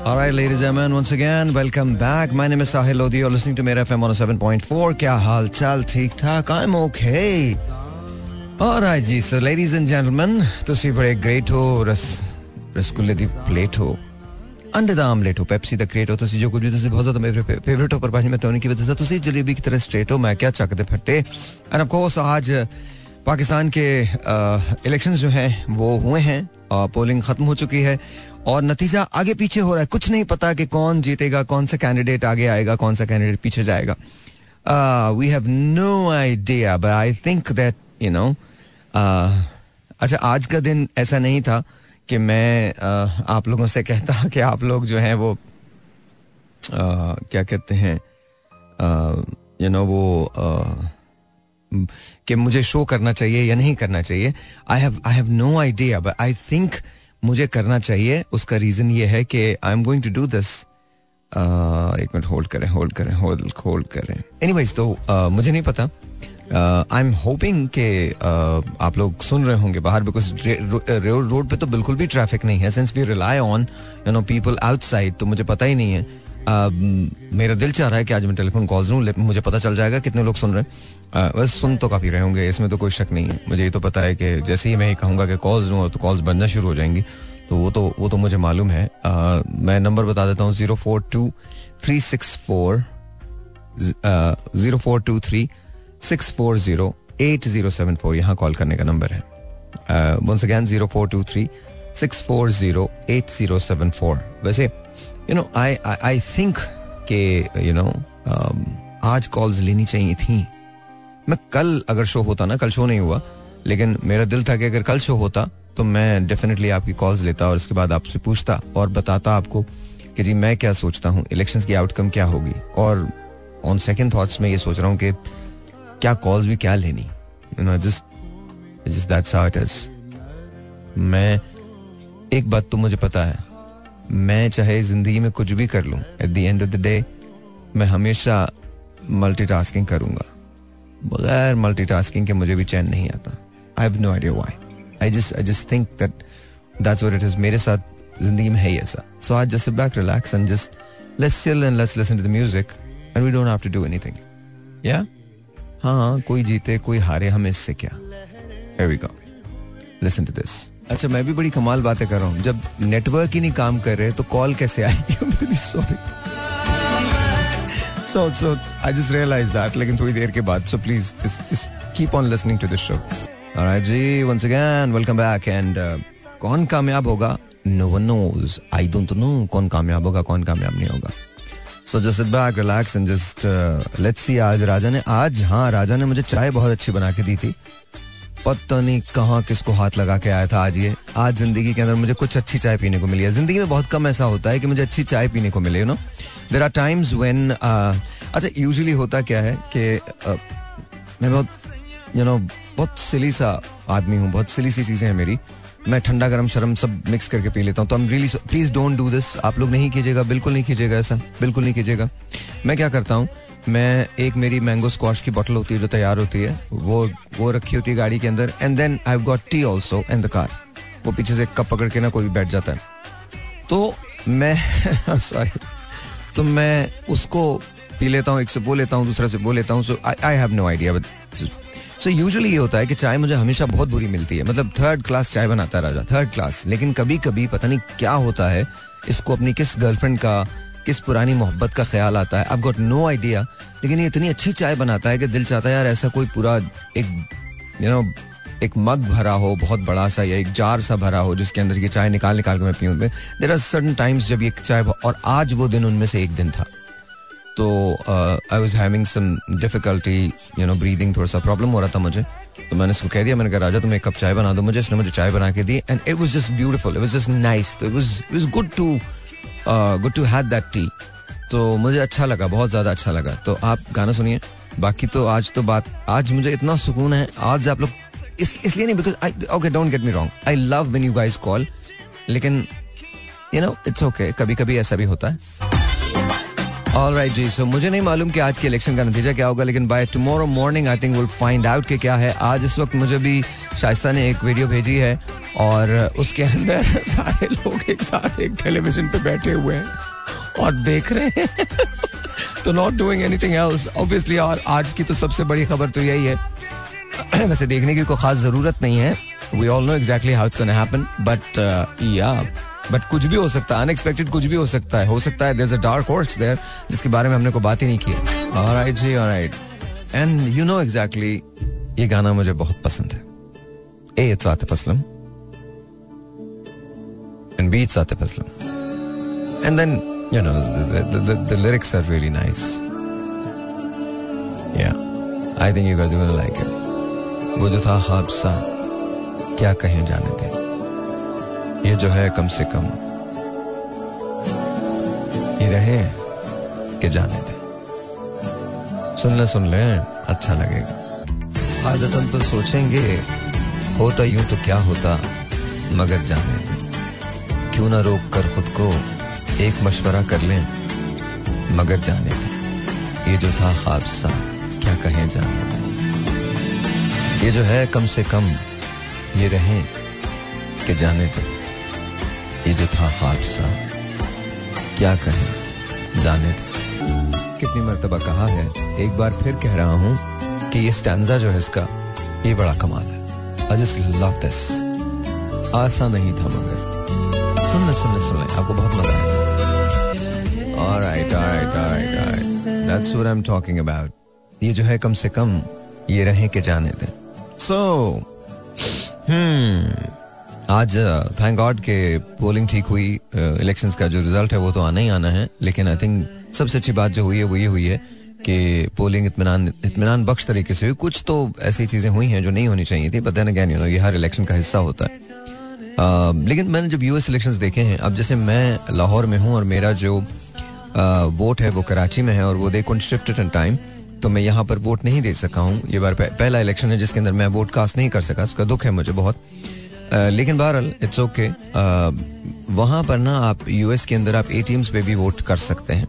Alright, ladies and gentlemen, once again, welcome back. My name is Sahil Lodi. You're listening to Mera FM 107.4. क्या हाल चाल ठीक ठाक I am okay all right ji sir ladies and gentleman ਤੁਸੀਂ ਬੜੇ great ਹੋ ਰਸ ਰਸਗੁੱਲੇ ਦੀ plate ਹੋ ਅੰਡੇ ਦਾ ਆਮਲੇਟ ਹੋ ਪੈਪਸੀ ਦਾ ਕ੍ਰੀਏਟ ਹੋ ਤੁਸੀਂ ਜੋ ਕੁਝ ਵੀ ਤੁਸੀਂ ਬਹੁਤ ਜ਼ਿਆਦਾ ਮੇਰੇ ਫੇਵਰਿਟ ਹੋ ਪਰ ਭਾਜੀ ਮੈਂ ਤੁਹਾਨੂੰ ਕੀ ਬਤਾ ਸਕਦਾ ਤੁਸੀਂ ਜਲੇਬੀ ਦੀ ਤਰ੍ਹਾਂ ਸਟ੍ਰੇਟ ਹੋ ਮੈਂ ਕਿਆ ਚੱਕ ਦੇ ਫੱਟੇ ਐਂਡ आज पाकिस्तान के इलेक्शंस जो हैं वो हुए हैं पोलिंग ख़त्म हो चुकी है और नतीजा आगे पीछे हो रहा है। कुछ नहीं पता कि कौन जीतेगा कौन सा कैंडिडेट आगे आएगा कौन सा कैंडिडेट पीछे जाएगा। We have no idea but I think that you know अच्छा आज का दिन ऐसा नहीं था कि मैं uh, आप लोगों से कहता कि आप लोग जो हैं वो uh, क्या कहते हैं यू uh, नो वो uh, कि मुझे शो करना चाहिए या नहीं करना चाहिए। I have I have no idea but I think मुझे करना चाहिए। उसका रीजन ये है कि I am going to do this एक मिनट होल्ड करें होल्ड करें होल्ड होल्ड करें। एनीवेज तो uh, मुझे नहीं पता। आई एम होपिंग कि आप लोग सुन रहे होंगे बाहर बिकॉज़ रोड पे तो बिल्कुल भी ट्रैफ़िक नहीं है। Since we rely on you know people outside तो मुझे पता ही नहीं है। uh, मेरा दिल चाह रहा है कि आज मैं टेलीफोन कॉल्स लूँ मुझे पता चल जाएगा कितने लोग सुन रहे हैं। बस सुन तो काफ़ी रहे होंगे इसमें तो कोई शक नहीं। है मुझे ये तो पता है कि जैसे ही मैं ये कहूँगा कि कॉल्स लूँ तो कॉल्स बनना शुरू हो जाएँगी तो वो तो वो तो मुझे मालूम है। आ, मैं नंबर बता देता हूँ zero four two three six four zero four two three six four zero eight zero seven four यहाँ कॉल करने का नंबर है। Once again zero four two three six four zero eight zero seven four. वैसे you know I I think के you know आज calls लेनी चाहिए थी। मैं कल अगर शो होता ना, कल शो नहीं हुआ, लेकिन मेरा दिल था कि अगर कल शो होता तो मैं डेफिनेटली आपकी कॉल्स लेता और उसके बाद आपसे पूछता और बताता आपको कि जी मैं क्या सोचता हूँ इलेक्शंस की आउटकम क्या होगी। और ऑन सेकेंड थॉट्स में ये सोच रहा हूँ कि क्या कॉल्स भी क्या लेनी। मैं, एक बात तो मुझे पता है, मैं चाहे ज़िंदगी में कुछ भी कर लूँ at the end of the day मैं हमेशा मल्टीटास्किंग करूँगा। बगैर मल्टीटास्किंग के मुझे भी चैन नहीं आता। I have no idea why I just I just think that that's what it is मेरे साथ ज़िंदगी में है ही ऐसा। सो आज just back relax and just let's chill and let's listen to the music and we don't have to do anything या हाँ कोई जीते, कोई हारे, हमें इससे क्या? Here we go listen to this अच्छा मैं भी बड़ी कमाल बातें कर रहा हूँ। जब नेटवर्क ही नहीं काम कर रहे तो कॉल कैसे आएगी? Sorry so so I just realize that लेकिन थोड़ी देर के बाद so please just just keep on listening to this show Alright जी once again welcome back and uh, कौन कामयाब होगा? No one knows. I don't know कौन कामयाब होगा कौन कामयाब नहीं होगा. So just sit back relax and just uh, let's see आज राजा ने आज हाँ राजा ने मुझे चाय बहुत अच्छी बना के दी थी. पता नहीं कहाँ किसको हाथ लगा के आया था आज ये. आज ज़िंदगी के अंदर मुझे कुछ अच्छी चाय पीने को मिली है. ज़िंदगी में बहुत कम ऐसा होता है कि मुझे अच्छी चाय पीने को मिले you know there are times when अच्छा यूजुअली होता क्या है कि uh, मैं बहुत यू नो बहुत सिली सा आदमी हूँ बहुत सिली सी चीज़ें हैं मेरी। मैं ठंडा गर्म शर्म सब मिक्स करके पी लेता हूँ। तो I am really please don't do this आप लोग नहीं कीजिएगा बिल्कुल नहीं कीजिएगा ऐसा बिल्कुल नहीं कीजिएगा। मैं क्या करता हूँ मैं एक मेरी मैंगो स्क्वाश की बोतल होती है जो तैयार होती है वो वो रखी होती है गाड़ी के अंदर and then I got tea also in the car वो पीछे से कप पकड़ के ना कोई बैठ जाता है। तो मैं सॉरी तो मैं उसको पी लेता हूँ, एक से वो लेता हूँ, दूसरा से वो लेता हूँ so I have no idea but so usually ये होता है कि चाय मुझे हमेशा बहुत बुरी मिलती है मतलब थर्ड क्लास चाय बनाता राजा थर्ड क्लास लेकिन कभी कभी पता नहीं क्या होता है, इसको अपनी किस गर्लफ्रेंड का, किस पुरानी मोहब्बत का ख्याल आता है आई गॉट नो आइडिया लेकिन ये इतनी अच्छी चाय बनाता है कि दिल चाहता है, यार ऐसा कोई पूरा एक यू नो एक मग भरा हो, बहुत बड़ा सा, या एक जार सा भरा हो, जिसके अंदर ये चाय निकाल निकाल के मैं पीऊँ। देर आर सडन टाइम्स जब ये चाय और आज वो दिन उनमें से एक दिन था। तो I was having some difficulty you know breathing थोड़ा सा प्रॉब्लम हो रहा था मुझे। तो मैंने इसको कह दिया, मैंने कहा, राजा, तुम एक कप चाय बना दो मुझे। इसने मुझे चाय बना के दी and it was just beautiful it was just nice तो it was it was good to good to have that tea तो मुझे अच्छा लगा, बहुत ज़्यादा अच्छा लगा। तो आप गाना सुनिए। बाकी तो आज तो बात, आज मुझे इतना सुकून है, आज आप लोग इस, इसलिए नहीं because I okay don't get me wrong I love when you guys call लेकिन यू नो इट्स ओके कभी कभी ऐसा भी होता है। ऑल राइट जी सो मुझे नहीं मालूम कि आज के इलेक्शन का नतीजा क्या होगा, लेकिन by tomorrow morning I think will find out कि क्या है। आज इस वक्त मुझे भी शाइस्ता ने एक वीडियो भेजी है, और उसके अंदर सारे लोग एक साथ एक टेलीविज़न पे बैठे हुए हैं, और देख रहे हैं। तो not doing anything else obviously और आज की तो सबसे बड़ी खबर तो यही है। वैसे देखने की कोई खास ज़रूरत नहीं है। We all know exactly how it's gonna happen but yeah but कुछ भी हो सकता है अनएक्सपेक्टेड कुछ भी हो सकता है। हो सकता है there a dark horse there जिसके बारे में हमने को बात ही नहीं की alright ji alright and you know exactly ये गाना मुझे बहुत पसंद है। A it's Atif Aslam and B it's Atif Aslam and then you know the, the, the, the lyrics are really nice. Yeah I think you guys वो जो था हादसा, क्या कहें जाने दे। ये जो है कम से कम ये रहे कि जाने दे। सुन ले सुन ले अच्छा लगेगा। आदतन तो सोचेंगे, होता यूँ तो क्या होता, मगर जाने दे। क्यों ना रोक कर खुद को एक मशवरा कर लें, मगर जाने दे। ये जो था हादसा, क्या कहें जाने दे। ये जो है कम से कम ये रहे कि जाने दे। ये जो था ख्वाब सा क्या कहें? जाने दे। कितनी मरतबा कहा है? एक बार फिर कह रहा हूँ कि ये स्टैंडा जो है इसका ये बड़ा कमाल है। आई जस्ट लव दिस आसा नहीं था मगर। सुन ले सुन ले सुन ले आपको बहुत मज़ा आएगा Alright, alright, alright, alright. That's what I'm talking about. ये जो है कम से कम ये रहे के जाने दें। सो हम्म आज थैंक गॉड के पोलिंग ठीक हुई इलेक्शंस का जो रिज़ल्ट है वो तो आना ही आना है लेकिन आई थिंक सबसे अच्छी बात जो हुई है वो ये हुई है कि पोलिंग इतमान इतमान बख्श तरीके से हुई। कुछ तो ऐसी चीज़ें हुई हैं जो नहीं होनी चाहिए थी बट देन यू नो ये हर इलेक्शन का हिस्सा होता है। Uh, लेकिन मैंने जब यूएस इलेक्शंस देखे हैं अब जैसे मैं लाहौर में हूँ और मेरा जो वोट है वो कराची में है और वो दे शिफ्ट टाइम तो मैं यहाँ पर वोट नहीं दे सका हूँ। ये बार पहला इलेक्शन है जिसके अंदर मैं वोट कास्ट नहीं कर सका। उसका दुख है मुझे बहुत। आ, लेकिन बहरहाल इट्स ओके वहाँ पर ना आप यूएस के अंदर आप ए पे भी वोट कर सकते हैं।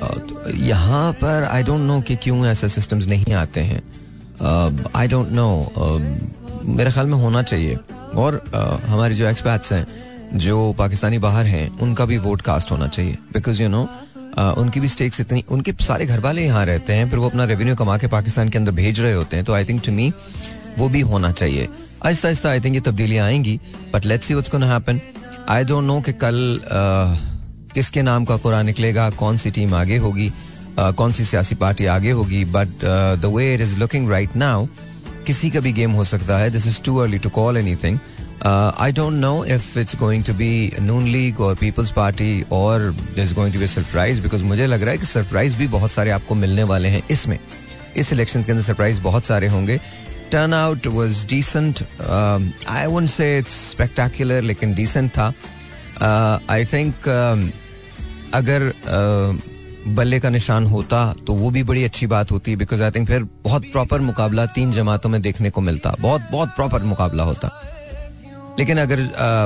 तो यहाँ पर आई डोंट नो कि क्यों ऐसे सिस्टम्स नहीं आते हैं। आई डोंट नो मेरे ख्याल में होना चाहिए। और uh, हमारे जो एक्सपैट्स हैं जो पाकिस्तानी बाहर हैं उनका भी वोट कास्ट होना चाहिए। बिकॉज़ यू नो उनकी भी स्टेक्स इतनी उनके सारे घर वाले यहाँ रहते हैं फिर वो अपना रेवेन्यू कमा के पाकिस्तान के अंदर भेज रहे होते हैं तो आई थिंक टू मी वो भी होना चाहिए। आहिस्ता आहिस्ता आई थिंक ये तब्दीलियाँ आएँगी but let's see what's happen I don't know कि कल किसके नाम का कुरान निकलेगा कौन सी टीम आगे होगी कौन सी सियासी पार्टी आगे होगी but the way it is looking right now किसी का भी गेम हो सकता है this is too early to call anything Uh, Don't know if it's going to be Noon League or People's Party or there's going to be a surprise because मुझे लग रहा है कि सरप्राइज़ भी बहुत सारे आपको मिलने वाले हैं इसमें। इस इलेक्शन के अंदर सरप्राइज़ बहुत सारे होंगे। Turn out was decent I won't say it's spectacular लेकिन डिसेंट था। आई uh, थिंक uh, अगर uh, बल्ले का निशान होता तो वो भी बड़ी अच्छी बात होती बिकॉज़ आई थिंक फिर बहुत प्रॉपर मुकाबला तीन जमातों में देखने को मिलता। बहुत बहुत प्रॉपर मुकाबला होता। लेकिन अगर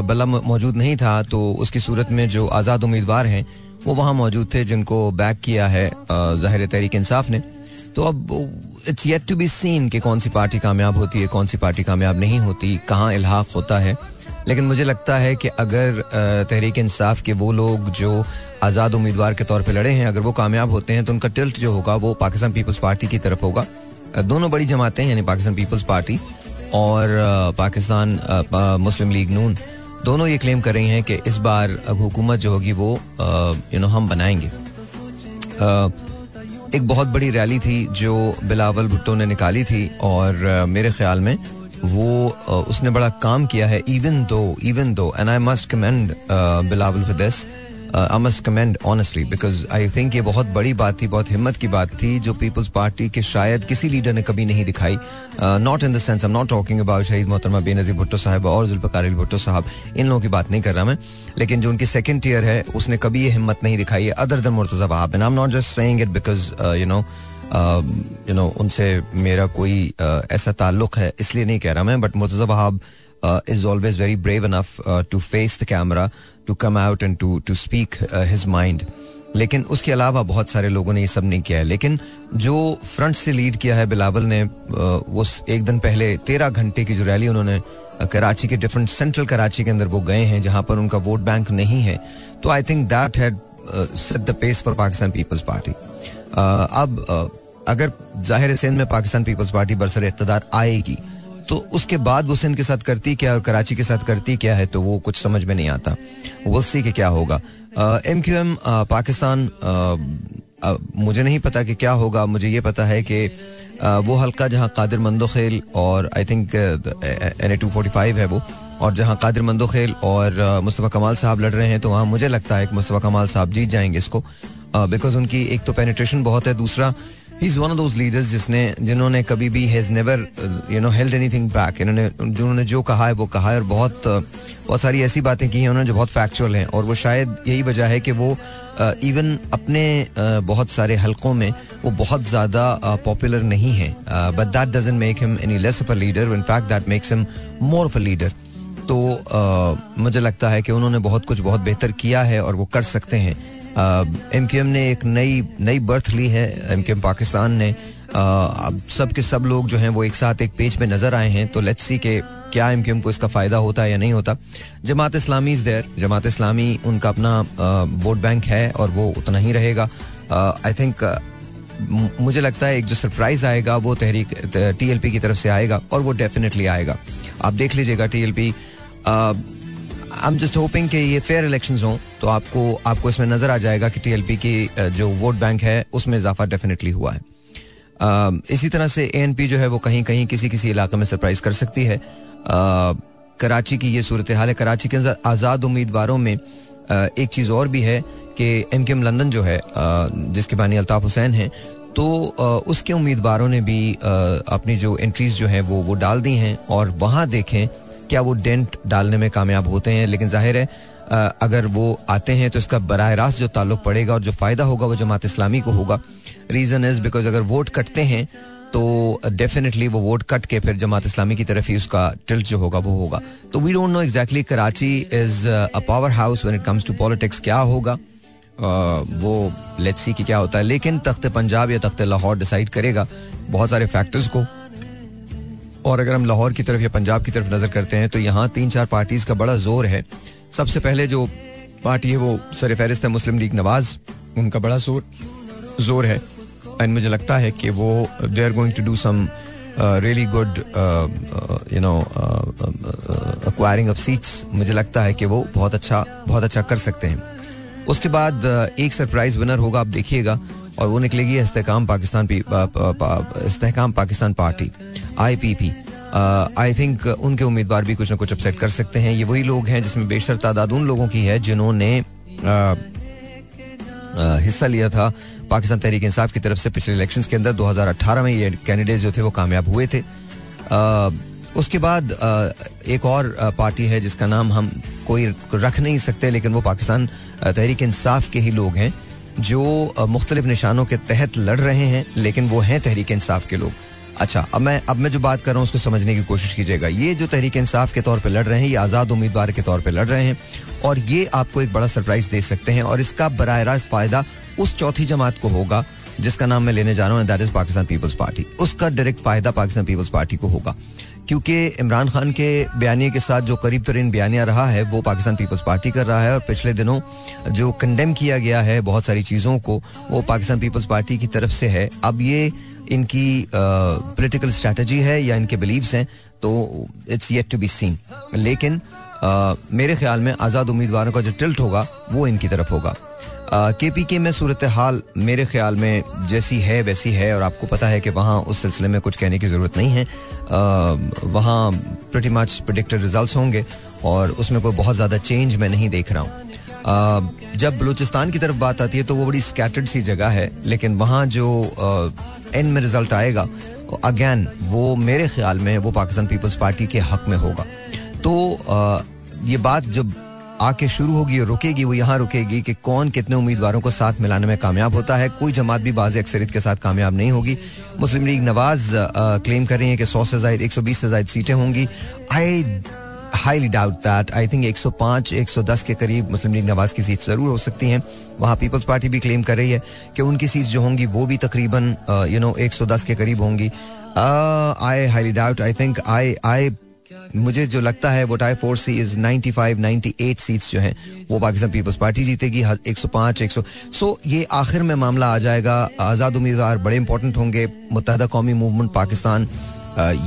बल्ला मौजूद नहीं था तो उसकी सूरत में जो आज़ाद उम्मीदवार हैं, वो वहाँ मौजूद थे जिनको बैक किया है ज़ाहिर तहरीक इंसाफ ने। तो अब it's yet to be seen कि कौन सी पार्टी कामयाब होती है, कौन सी पार्टी कामयाब नहीं होती, कहाँ इलाहाक होता है। लेकिन मुझे लगता है कि अगर तहरीक इंसाफ के वो लोग जो आज़ाद उम्मीदवार के तौर पर लड़े हैं, अगर वो कामयाब होते हैं तो उनका टिल्ट जो होगा, वो पाकिस्तान पीपल्स पार्टी की तरफ़ होगा। दोनों बड़ी जमातें यानी पाकिस्तान पीपल्स पार्टी। और पाकिस्तान मुस्लिम लीग नून दोनों ये क्लेम कर रही हैं कि इस बार हुकूमत जो होगी वो यू नो हम बनाएँगे। एक बहुत बड़ी रैली थी जो बिलावल भुट्टो ने निकाली थी और मेरे ख्याल में वो उसने बड़ा काम किया है even though even though and I must commend Bilawal for this I must commend honestly because I think ये बहुत बड़ी बात थी बहुत हिम्मत की बात थी जो पीपल्स पार्टी के शायद किसी लीडर ने कभी नहीं दिखाई। Not in the sense I am not talking about शहीद मोहतरमा बेनजीर भुट्टो साहब और जुल्फकार भुट्टो साहब इन लोगों की बात नहीं कर रहा मैं। लेकिन जो उनकी सेकेंड टीयर है उसने कभी ये हिम्मत नहीं दिखाई है other than Murtaza Wahab and I am not just saying it because you know you know उनसे मेरा कोई uh, ऐसा ताल्लुक है इसलिए नहीं कह रहा मैं but Murtaza Wahab is always very brave enough to face the camera to come out and to to speak his mind लेकिन उसके अलावा बहुत सारे लोगों ने ये सब नहीं किया है। लेकिन जो फ्रंट से लीड किया है बिलावल ने वो एक दिन पहले तेरह घंटे की जो रैली उन्होंने कराची के डिफरेंट सेंट्रल कराची के अंदर वो गए हैं जहाँ पर उनका वोट बैंक नहीं है। तो I think that had set the pace for Pakistan Peoples Party अब uh, अगर ज़ाहिर सिंध में पाकिस्तान पीपल्स पार्टी बरसर इकतदार आएगी तो उसके बाद वो सिंध के साथ करती क्या और कराची के साथ करती क्या है तो वो कुछ समझ में नहीं आता। वो सी के क्या होगा। एम क्यू एम पाकिस्तान मुझे नहीं पता कि क्या होगा। मुझे ये पता है कि वो हल्का जहाँ कादिर मंदोखेल और I think N A two forty five है वो, और जहाँ कादिर मंदोखेल और मुस्तफ़ा कमाल साहब लड़ रहे हैं तो वहाँ मुझे लगता है कि मुस्तफ़ा कमाल साहब जीत जाएँगे इसको। बिकॉज़ उनकी एक तो पेनिट्रेशन बहुत है, दूसरा is one of those leaders जिसने, जिन्होंने कभी भी has never you know held anything back इन्होंने, जिन्होंने जो कहा है, वो कहा है और बहुत बहुत सारी ऐसी बातें की हैं उन्होंने जो बहुत फैक्चुअल हैं और वो शायद यही वजह है कि वो इवन अपने बहुत सारे हलकों में वो बहुत ज़्यादा पॉपुलर नहीं है. But that doesn't make him any less of a leader in fact that makes him more of a leader तो मुझे लगता है कि उन्होंने बहुत कुछ बहुत बेहतर किया है और वो कर सकते हैं। एम क्यू एम ने एक नई नई बर्थ ली है एम क्यू एम पाकिस्तान ने। अब सब के सब लोग जो हैं वो एक साथ एक पेज पे नज़र आए हैं तो लेट्स सी के क्या एम क्यू एम को इसका फ़ायदा होता है या नहीं होता। जमात इस्लामी इज़ देयर जमात इस्लामी उनका अपना वोट बैंक है और वो उतना ही रहेगा। आई थिंक मुझे लगता है एक जो सरप्राइज़ आएगा वो तहरीक टीएलपी की तरफ़ से आएगा और वो डेफिनेटली आएगा। आप देख लीजिएगा TLP I am just hoping कि ये फेयर इलेक्शन हों तो आपको आपको इसमें नज़र आ जाएगा कि टीएलपी की जो वोट बैंक है, उसमें इजाफा डेफिनेटली हुआ है। इसी तरह से एएनपी जो है, वो कहीं कहीं किसी किसी इलाके में सरप्राइज़ कर सकती है। कराची की ये सूरत हाल है। कराची के आज़ाद उम्मीदवारों में एक चीज़ और भी है कि एम के एम लंदन जो है जिसके बानी अल्ताफ़ हुसैन हैं तो उसके उम्मीदवारों ने भी अपनी जो एंट्रीज जो है, वो वो डाल दी हैं और वहाँ देखें क्या वो डेंट डालने में कामयाब होते हैं? लेकिन ज़ाहिर है अगर वो आते हैं तो इसका बरह रास्त जो ताल्लुक पड़ेगा और जो फ़ायदा होगा वो जमात इस्लामी को होगा। रीजन इज़ बिकॉज़ अगर वोट कटते हैं तो डेफिनेटली वो वोट कट के फिर जमात इस्लामी की तरफ़ ही उसका टिल्ट जो होगा वो होगा। तो we don't know exactly Karachi is a power house when it comes to politics क्या होगा? वो लेट्स सी कि क्या होता है। लेकिन तख्त पंजाब या तख्त लाहौर डिसाइड करेगा, बहुत सारे फैक्टर्स को। और अगर हम लाहौर की तरफ़ या पंजाब की तरफ़ नज़र करते हैं तो यहाँ तीन चार पार्टीज़ का बड़ा ज़ोर है। सबसे पहले जो पार्टी है वो सर फहरिस्त है मुस्लिम लीग नवाज़। उनका बड़ा ज़ोर ज़ोर है। एंड मुझे लगता है कि वो they are going to do some really good you know acquiring of seats मुझे लगता है कि वो बहुत अच्छा बहुत अच्छा कर सकते हैं। उसके बाद uh, एक सरप्राइज़ विनर होगा आप देखिएगा। और वो निकलेगी Istehkam Pakistan Istehkam Pakistan Party I P P I think उनके उम्मीदवार भी कुछ ना कुछ अपसेट कर सकते हैं। ये वही लोग हैं जिसमें बेशतर तादाद उन लोगों की है जिन्होंने हिस्सा लिया था पाकिस्तान तहरीक इंसाफ की तरफ़ से पिछले इलेक्शंस के अंदर। 2018 में ये कैंडिडेट जो थे वो कामयाब हुए थे। उसके बाद एक और पार्टी है जिसका नाम हम कोई रख नहीं सकते, लेकिन वो पाकिस्तान तहरीक इंसाफ के ही लोग हैं। जो मुख्तलिफ़ निशानों के तहत लड़ रहे हैं, लेकिन वो हैं तहरीक इंसाफ के लोग। अच्छा अब मैं अब मैं जो बात कर रहा हूँ, उसको समझने की कोशिश कीजिएगा। ये जो तहरीक इंसाफ के तौर पे लड़ रहे हैं, ये आज़ाद उम्मीदवार के तौर पे लड़ रहे हैं, और ये आपको एक बड़ा सरप्राइज़ दे सकते हैं, और इसका बर रास्त फ़ायदा उस चौथी जमात को होगा, जिसका नाम मैं लेने जा रहा हूँ that is Pakistan peoples party उसका डायरेक्ट फ़ायदा पाकिस्तान पीपल्स पार्टी को होगा। क्योंकि इमरान खान के बयानी के साथ जो करीब तरीन बयानिया रहा है, वो पाकिस्तान पीपल्स पार्टी कर रहा है और पिछले दिनों जो कंडेम किया गया है बहुत सारी चीज़ों को, वो पाकिस्तान पीपल्स पार्टी की तरफ़ से है। अब ये इनकी पोलिटिकल स्ट्रेटजी है या इनके बिलीव्स हैं तो it's yet to be seen लेकिन मेरे ख्याल में आज़ाद उम्मीदवारों का जो टिल्ट होगा, वो इनकी तरफ़ होगा। के पी के में सूरत हाल मेरे ख्याल में जैसी है, वैसी है, और आपको पता है कि वहाँ उस सिलसिले में कुछ कहने की ज़रूरत नहीं है। वहाँ प्रति मच प्रडिक्टेड रिज़ल्ट होंगे, और उसमें कोई बहुत ज़्यादा चेंज मैं नहीं देख रहा हूँ। जब बलूचिस्तान की तरफ़ बात आती है तो वो बड़ी स्कैटर्ड सी जगह है, लेकिन वहाँ जो एंड में रिज़ल्ट आएगा अगैन वो मेरे ख्याल में वो पाकिस्तान पीपल्स पार्टी के हक में होगा। तो ये बात जब आके शुरू होगी और रुकेगी, वो यहाँ रुकेगी कि कौन कितने उम्मीदवारों को साथ मिलाने में कामयाब होता है। कोई जमात भी बाज अक्सरियत के साथ कामयाब नहीं होगी। मुस्लिम लीग नवाज़ क्लेम कर रही है कि सौ से जायद, एक सौ बीस से जायद सीटें होंगी। I highly doubt that I think 105 110 के करीब मुस्लिम लीग नवाज़ की सीट ज़रूर हो सकती हैं। वहाँ पीपल्स पार्टी भी क्लेम कर रही है कि उनकी सीट जो होंगी, वो भी तकरीबन यू नो 110 के करीब होंगी। I highly doubt I think I I मुझे जो लगता है, वो type four C is 95 98 seats जो हैं, वो पाकिस्तान पीपल्स पार्टी जीतेगी 105 100 सो ये आखिर में मामला आ जाएगा। आज़ाद उम्मीदवार बड़े इंपॉर्टेंट होंगे मुतहदा कौमी मूवमेंट पाकिस्तान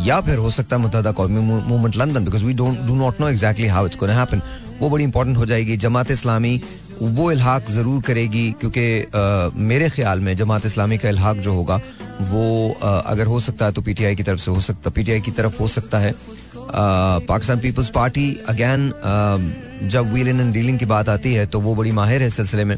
या फिर हो सकता है Muttahida Qaumi Movement London because we don't do not know exactly how it's happen वो बड़ी इंपॉर्टेंट हो जाएगी। जमात इस्लामी, वो इल्हाक ज़रूर करेगी, क्योंकि मेरे ख्याल में जमात इस्लामी का इलाहाक जो होगा, वो अगर हो सकता है तो पीटीआई की तरफ़ से हो सकता पीटीआई की तरफ़ हो सकता है। पाकिस्तान पीपल्स पार्टी अगेन जब व्हीलिंग एंड डीलिंग की बात आती है तो वो बड़ी माहिर है सिलसिले में।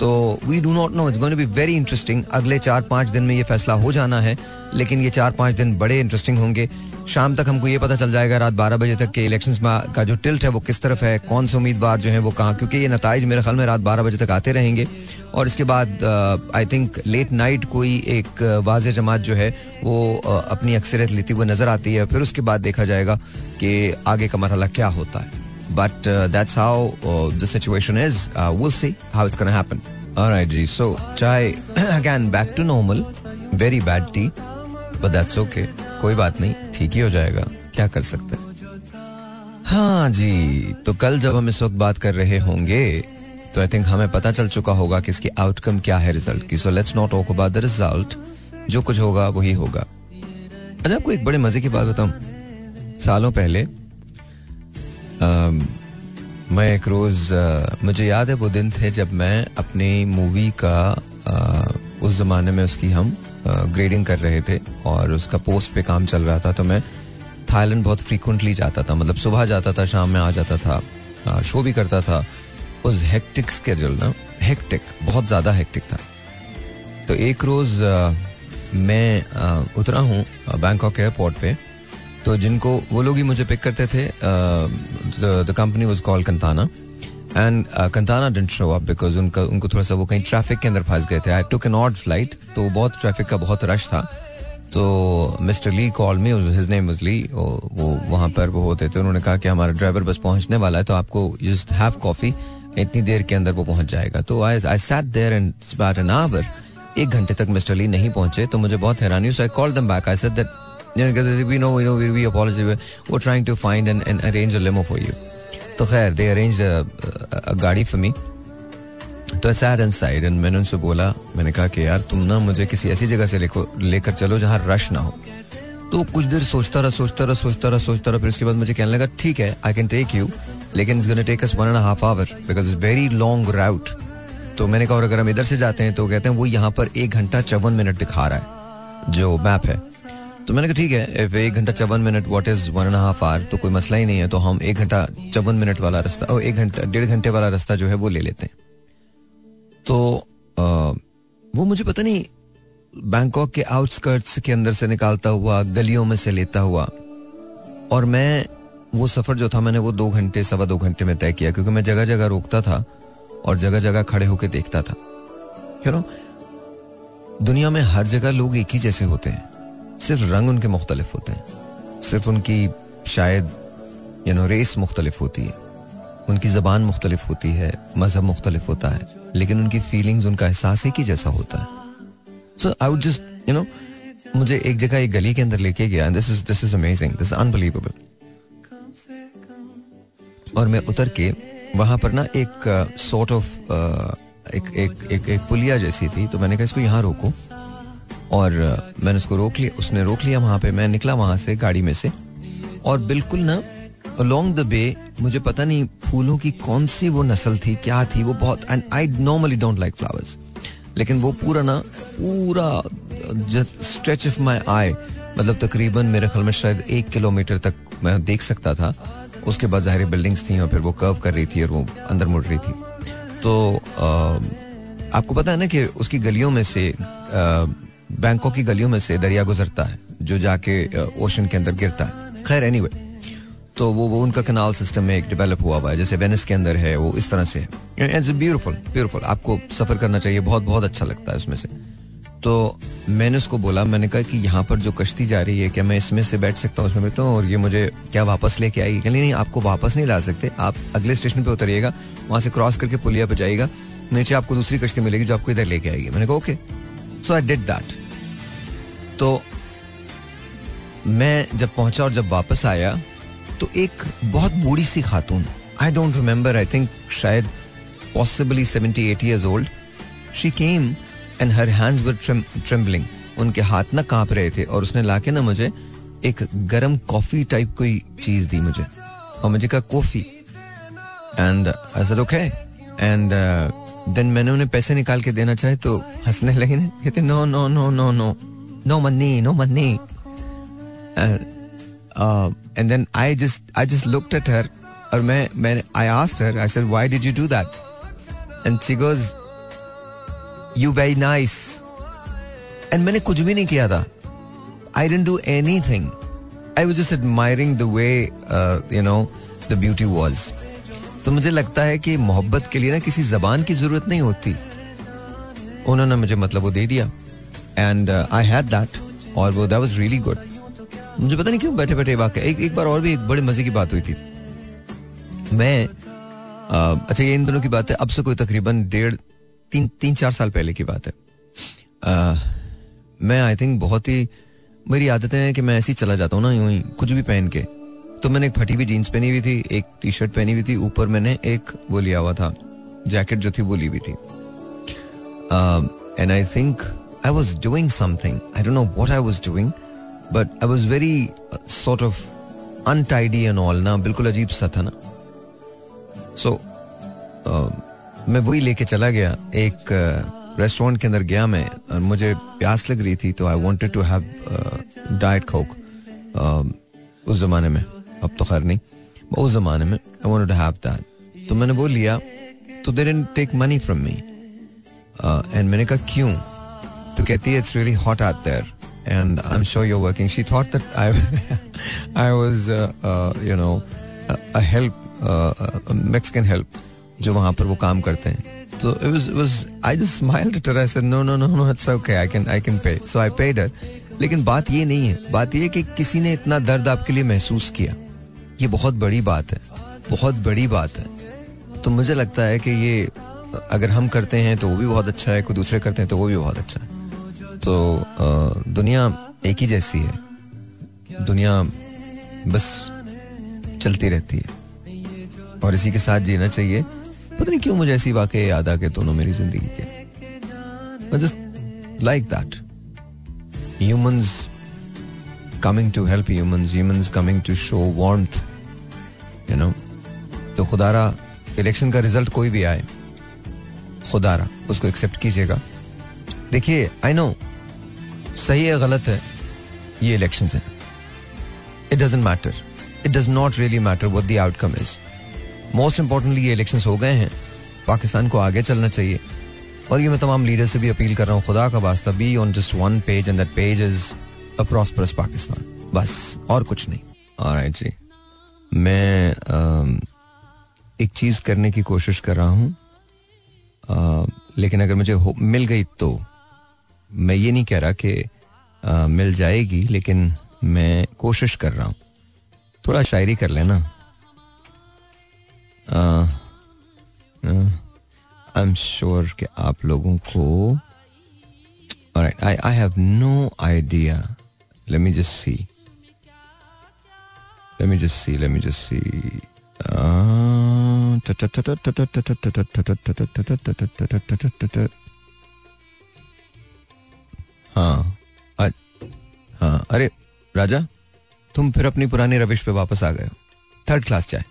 तो we do not know it's going be very interesting अगले चार पाँच दिन में ये फैसला हो जाना है, लेकिन ये चार पाँच दिन बड़े इंटरेस्टिंग होंगे। शाम तक हमको ये पता चल जाएगा रात बारह बजे तक के इलेक्शन का जो टिल्ट है वो किस तरफ़ है कौन से उम्मीदवार जो है वो कहाँ क्योंकि ये नतज मेरे ख्याल में रात बारह बजे तक आते रहेंगे। और इसके बाद आई थिंक लेट नाइट कोई एक वाज जमात जो है वो अपनी अक्सरियत लेती हुई नज़र आती है। फिर उसके बाद देखा जाएगा कि आगे का मरहला क्या होता है। But that's how the situation is will see how it's gonna happen alright ji so chai again back to normal very bad tea but that's okay कोई बात नहीं ठीक ही हो जाएगा। क्या कर सकते हैं? हाँ जी तो कल जब हम इस वक्त बात कर रहे होंगे तो आई थिंक हमें पता चल चुका होगा कि इसकी आउटकम क्या है रिज़ल्ट की। So let's not talk about the result जो कुछ होगा वही होगा। अच्छा आपको एक बड़े मज़े की बात बताऊँ। सालों पहले आ, मैं एक रोज आ, मुझे याद है वो दिन थे जब मैं अपनी मूवी का आ, उस जमाने में उसकी हम ग्रेडिंग कर रहे थे और उसका पोस्ट पे काम चल रहा था तो मैं थाईलैंड बहुत फ्रीक्वेंटली जाता था। मतलब सुबह जाता था, शाम में आ जाता था शो भी करता था। उस हेक्टिक स्केड्यूल ना हेक्टिक बहुत ज़्यादा हेक्टिक था। तो एक रोज़ मैं उतरा हूँ बैंकॉक एयरपोर्ट पे। तो जिनको, वो लोग ही मुझे पिक करते थे the company was call Kantana and Kantana didn't show up because उनका उनको थोड़ा सा वो कहीं ट्रैफ़िक के अंदर फंस गए थे I took an odd flight तो बहुत ट्रैफ़िक का बहुत रश था तो mister Lee call me his name was Lee वो वहाँ पर वो होते थे उन्होंने कहा कि हमारा ड्राइवर बस पहुँचने वाला है तो आपको जस्ट हैव कॉफ़ी इतनी देर के अंदर वो पहुँच जाएगा तो I I sat there and about an hour एक घंटे तक मिस्टर ली नहीं पहुँचे तो मुझे बहुत हैरानी so I call them back I said that know we know we, we apologize. We're trying to find and, and arrange a limo for you. तो खैर दे अरेंज गाड़ी फॉर मी तो सैड एंड साइड एंड मैंने उनसे बोला, मैंने कहा कि यार, तुम ना मुझे किसी ऐसी जगह से लेकर चलो जहाँ रश ना हो। तो कुछ देर सोचता रहा सोचता रहा सोचता रहा सोचता रहा, फिर उसके बाद मुझे कहने लगा, ठीक है आई कैन टेक यू लेकिन it's take us one and half hour because it's very long route तो मैंने कहा, और अगर हम इधर से जाते हैं तो कहते हैं वो यहाँ पर एक घंटा चौवन मिनट दिखा रहा है, जो मैप है। तो मैंने कहा ठीक है इफ़ एक घंटा चौवन minute what is one and half hour तो कोई मसला ही नहीं है तो हम एक घंटा चौवन मिनट वाला रास्ता और एक घंटा डेढ़ घंटे वाला रास्ता जो है वो ले लेते हैं। तो आ, वो मुझे पता नहीं बैंकॉक के आउटस्कर्ट्स के अंदर से निकालता हुआ गलियों में से लेता हुआ और मैं वो सफ़र जो था मैंने वो दो घंटे सवा दो घंटे में तय किया क्योंकि मैं जगह जगह रोकता था और जगह जगह खड़े होकर देखता था। यू नो दुनिया में हर जगह लोग एक ही जैसे होते हैं। सिर्फ़ रंग उनके मुख्तलिफ़ होते हैं। सिर्फ़ उनकी शायद यू नो रेस मुख्तलिफ़ होती है। उनकी जबान मुख्तलिफ़ होती है मज़हब मुख्तलिफ़ होता है लेकिन उनकी फीलिंग्स उनका एहसास एक ही जैसा होता है। So I would just you know मुझे एक जगह एक गली के अंदर लेके गया this is this is amazing this unbelievable और मैं उतर के वहाँ पर ना एक sort uh, of sort of, uh, एक एक एक एक पुलिया जैसी थी तो मैंने कहा इसको यहाँ रोको। और मैंने उसको रोक लिया उसने रोक लिया वहाँ पे। मैं निकला वहाँ से गाड़ी में से। और बिल्कुल ना अलोंग द बे मुझे पता नहीं फूलों की कौन सी वो नस्ल थी क्या थी वो बहुत and I normally don't like flowers लेकिन वो पूरा ना पूरा स्ट्रेच ऑफ़ माई आई मतलब तकरीबन मेरे ख्याल में शायद एक किलोमीटर तक मैं देख सकता था। उसके बाद ज़ाहिर बिल्डिंग्स थी और फिर वो कर्व कर रही थी और वो अंदर मुड़ रही थी। तो आ, आपको पता है ना कि उसकी गलियों में से बैंकों की गलियों में से दरिया गुजरता है जो जाके ओशन के अंदर गिरता है। खैर एनी anyway, तो वो वो उनका कनाल सिस्टम में एक डेवलप हुआ हुआ है जैसे वेनिस के अंदर है वो इस तरह से है। ब्यूटीफुल ब्यूटीफुल आपको सफ़र करना चाहिए बहुत बहुत अच्छा लगता है उसमें से। तो मैंने उसको बोला मैंने कहा कि यहाँ पर जो कश्ती जा रही है क्या मैं इसमें से बैठ सकता हूँ उसमें बैठता हूँ और ये मुझे क्या वापस लेके आएगी? कहली नहीं आपको वापस नहीं ला सकते। आप अगले स्टेशन पे उतरिएगा वहाँ से क्रॉस करके पुलिया पे जाएगा नीचे आपको दूसरी कश्ती मिलेगी जो आपको इधर लेके आएगी। मैंने कहा okay. So I did that तो मैं जब पहुँचा और जब वापस आया तो एक बहुत बूढ़ी सी खातून I don't remember I think शायद possibly seventy eight years old she came and her hands were trembling उनके हाथ ना काँप रहे थे और उसने लाके ना मुझे एक गरम कॉफ़ी टाइप कोई चीज़ दी मुझे। और मुझे कहा, coffee. And I said okay and then मैंने उन्हें पैसे निकाल के देना चाहे तो हंसने लगे ना। कहते no no no no no no money no money and then I just I just looked at her और मैं मैं I asked her I said why did you do that and she goes you very nice and मैंने कुछ भी नहीं किया था। I didn't do anything I was just admiring the way you know the beauty was तो मुझे लगता है कि मोहब्बत के लिए ना किसी जबान की ज़रूरत नहीं होती। उन्होंने मुझे मतलब वो दे दिया। एंड आई हैड दैट और वो दैट वाज रियली गुड मुझे पता नहीं क्यों बैठे बैठे वाकई एक एक बार और भी एक बड़े मज़े की बात हुई थी। मैं uh, अच्छा ये इन दोनों की बात है। अब से कोई तकरीबन डेढ़ तीन तीन चार साल पहले की बात है। Uh, मैं आई थिंक बहुत ही मेरी आदतें हैं कि मैं ऐसे ही चला जाता हूँ ना यूँ ही कुछ भी पहन के। तो मैंने एक फटी हुई जीन्स पहनी हुई थी एक टी शर्ट पहनी हुई थी ऊपर मैंने एक वो लिया हुआ था जैकेट जो थी वो ली हुई थी। And I think I was doing something I don't know what I was doing but I was very sort of untidy and all ना बिल्कुल अजीब सा था ना। सो so, uh, मैं वही लेके चला गया एक रेस्टोरेंट uh, के अंदर गया मैं और मुझे प्यास लग रही थी तो I wanted to have Diet Coke उस जमाने में। अब तो खैर नहीं। उस जमाने में आई वांटेड हैव दैट तो मैंने वो लिया तो they take money from me and मैंने कहा, क्यों? तो कहती है it's really hot out there and I am sure you working she thought that I I you know a help Mexican help जो वहाँ पर वो काम करते हैं। तो it was I just smiled लेकिन बात ये नहीं है, बात ये कि किसी ने इतना दर्द आपके लिए महसूस किया। ये बहुत बड़ी बात है बहुत बड़ी बात है। तो मुझे लगता है कि ये अगर हम करते हैं तो वो भी बहुत अच्छा है कोई दूसरे करते हैं तो वो भी बहुत अच्छा है। तो दुनिया एक ही जैसी है। दुनिया बस चलती रहती है। और इसी के साथ जीना चाहिए। पता नहीं क्यों मुझे ऐसी वाकई याद आ के दोनों मेरी ज़िंदगी के। Just like that humans coming to help humans, humans coming to show warmth, you know. तो खुदारा इलेक्शन का रिज़ल्ट कोई भी आए, खुदारा, उसको एक्सेप्ट कीजिएगा। देखिए आई नो सही है, गलत है, ये इलेक्शन है। It doesn't matter it does not really matter what the outcome is most importantly ये इलेक्शन हो गए हैं। पाकिस्तान को आगे चलना चाहिए। और ये मैं तमाम लीडर से भी अपील कर रहा हूँ, खुदा का वास्ता be on just one page and that page is a prosperous Pakistan. बस, और कुछ नहीं। ऑलराइट जी। मैं uh, एक चीज़ करने की कोशिश कर रहा हूँ। लेकिन अगर मुझे मिल गई तो मैं ये नहीं कह रहा कि मिल जाएगी लेकिन मैं कोशिश कर रहा हूँ। थोड़ा शायरी कर लेना। आई एम श्योर कि आप लोगों को I have no idea let me just see let me just see, let me just see. हाँ हाँ अरे, राजा, तुम फिर अपनी पुरानी रविश पे वापस आ गए थर्ड क्लास चाय।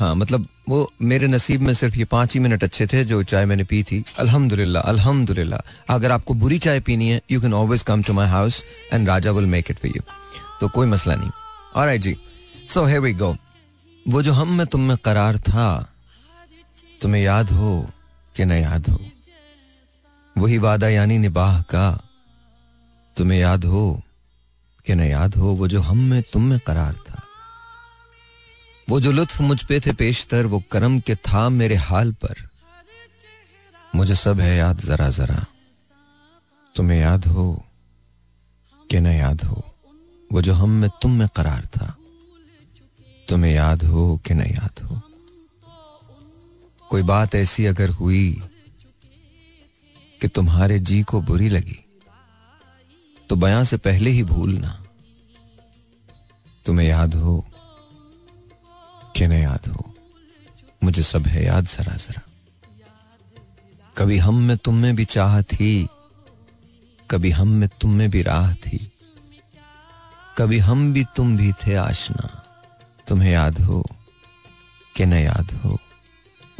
हाँ मतलब वो मेरे नसीब में सिर्फ़ ये पाँच ही मिनट अच्छे थे जो चाय मैंने पी थी। अल्हम्दुलिल्लाह अल्हम्दुलिल्लाह। अगर आपको बुरी चाय पीनी है you can always come to my house and Raja will make it for you तो कोई मसला नहीं। और जी। सो है वी गो वो जो हम में तुम में करार था, तुम्हें याद हो कि न याद हो? वही वादा यानी निबाह का, तुम्हें याद हो कि न याद हो? वो जो हम में तुम में करार था। वो जो लुत्फ मुझ पे थे पेशतर, वो करम के था मेरे हाल पर। मुझे सब है याद जरा जरा। तुम्हें याद हो कि न याद हो? वो जो हम में तुम में करार था। तुम्हें याद हो कि न याद हो? कोई बात ऐसी अगर हुई कि तुम्हारे जी को बुरी लगी तो बयां से पहले ही भूलना। तुम्हें याद हो कि याद हो। मुझे सब है याद जरा जरा। कभी हम में तुम में भी चाह थी, कभी हम में तुम में भी राह थी। कभी हम भी तुम भी थे आशना, तुम्हें याद हो कि न याद हो।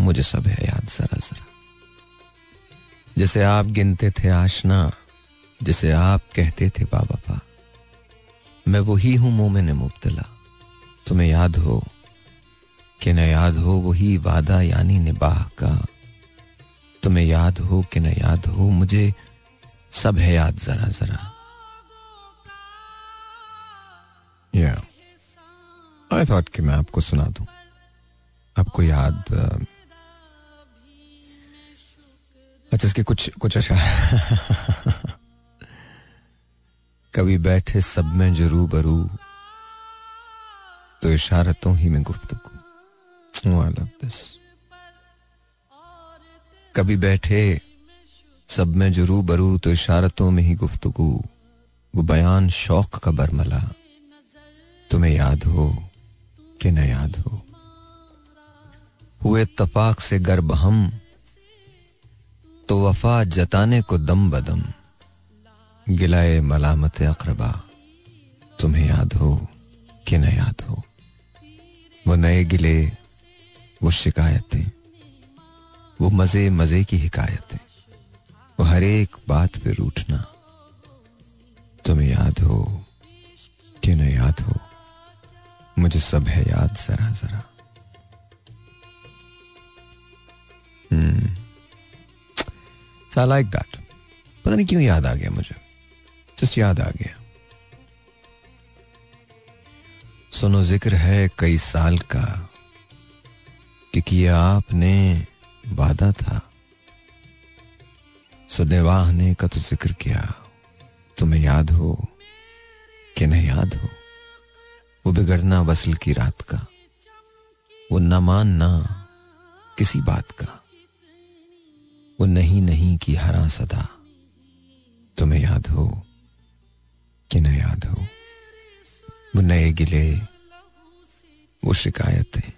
मुझे सब है याद जरा जरा। जैसे आप गिनते थे आशना, जिसे आप कहते थे बाबा मैं वही हूँ मोमिन मुबतला। तुम्हें याद हो कि न याद हो वही वादा यानी निबाह का। तुम्हें याद हो कि न याद हो, मुझे सब है याद जरा जरा। आई थॉट कि मैं आपको सुना दूँ। आपको याद अच्छा इसके कुछ कुछ अच्छा कभी बैठे सब में जरू बरू तो इशारतों ही में गुफ्तगु। कभी बैठे, सब में जरू बरू तो इशारतों में ही गुफ्तगु। वो बयान शौक का बरमला। तुम्हें याद हो कि न याद हो। हुए तफाक से गर्ब हम तो वफा जताने को दम बदम। गिलाए मलामत अकरबा, तुम्हें याद हो कि न याद हो। वो नए गिले वो शिकायतें, वो मज़े मज़े की हिकायतें, वो हर एक बात पे रूठना। तुम्हें याद हो? कि न याद हो? मुझे सब है याद जरा जरा। आई लाइक दैट पता नहीं क्यों याद आ गया मुझे। जस्ट याद आ गया। सुनो, ज़िक्र है कई साल का। कि किया आपने वादा था। सुनने वाहने का तो ज़िक्र किया, तुम्हें याद हो कि नहीं याद हो? वो बिगड़ना वसल की रात का, वो न मानना किसी बात का, वो नहीं नहीं की हरा सदा। तुम्हें याद हो कि न याद हो? वो नए गिले, वो शिकायतें।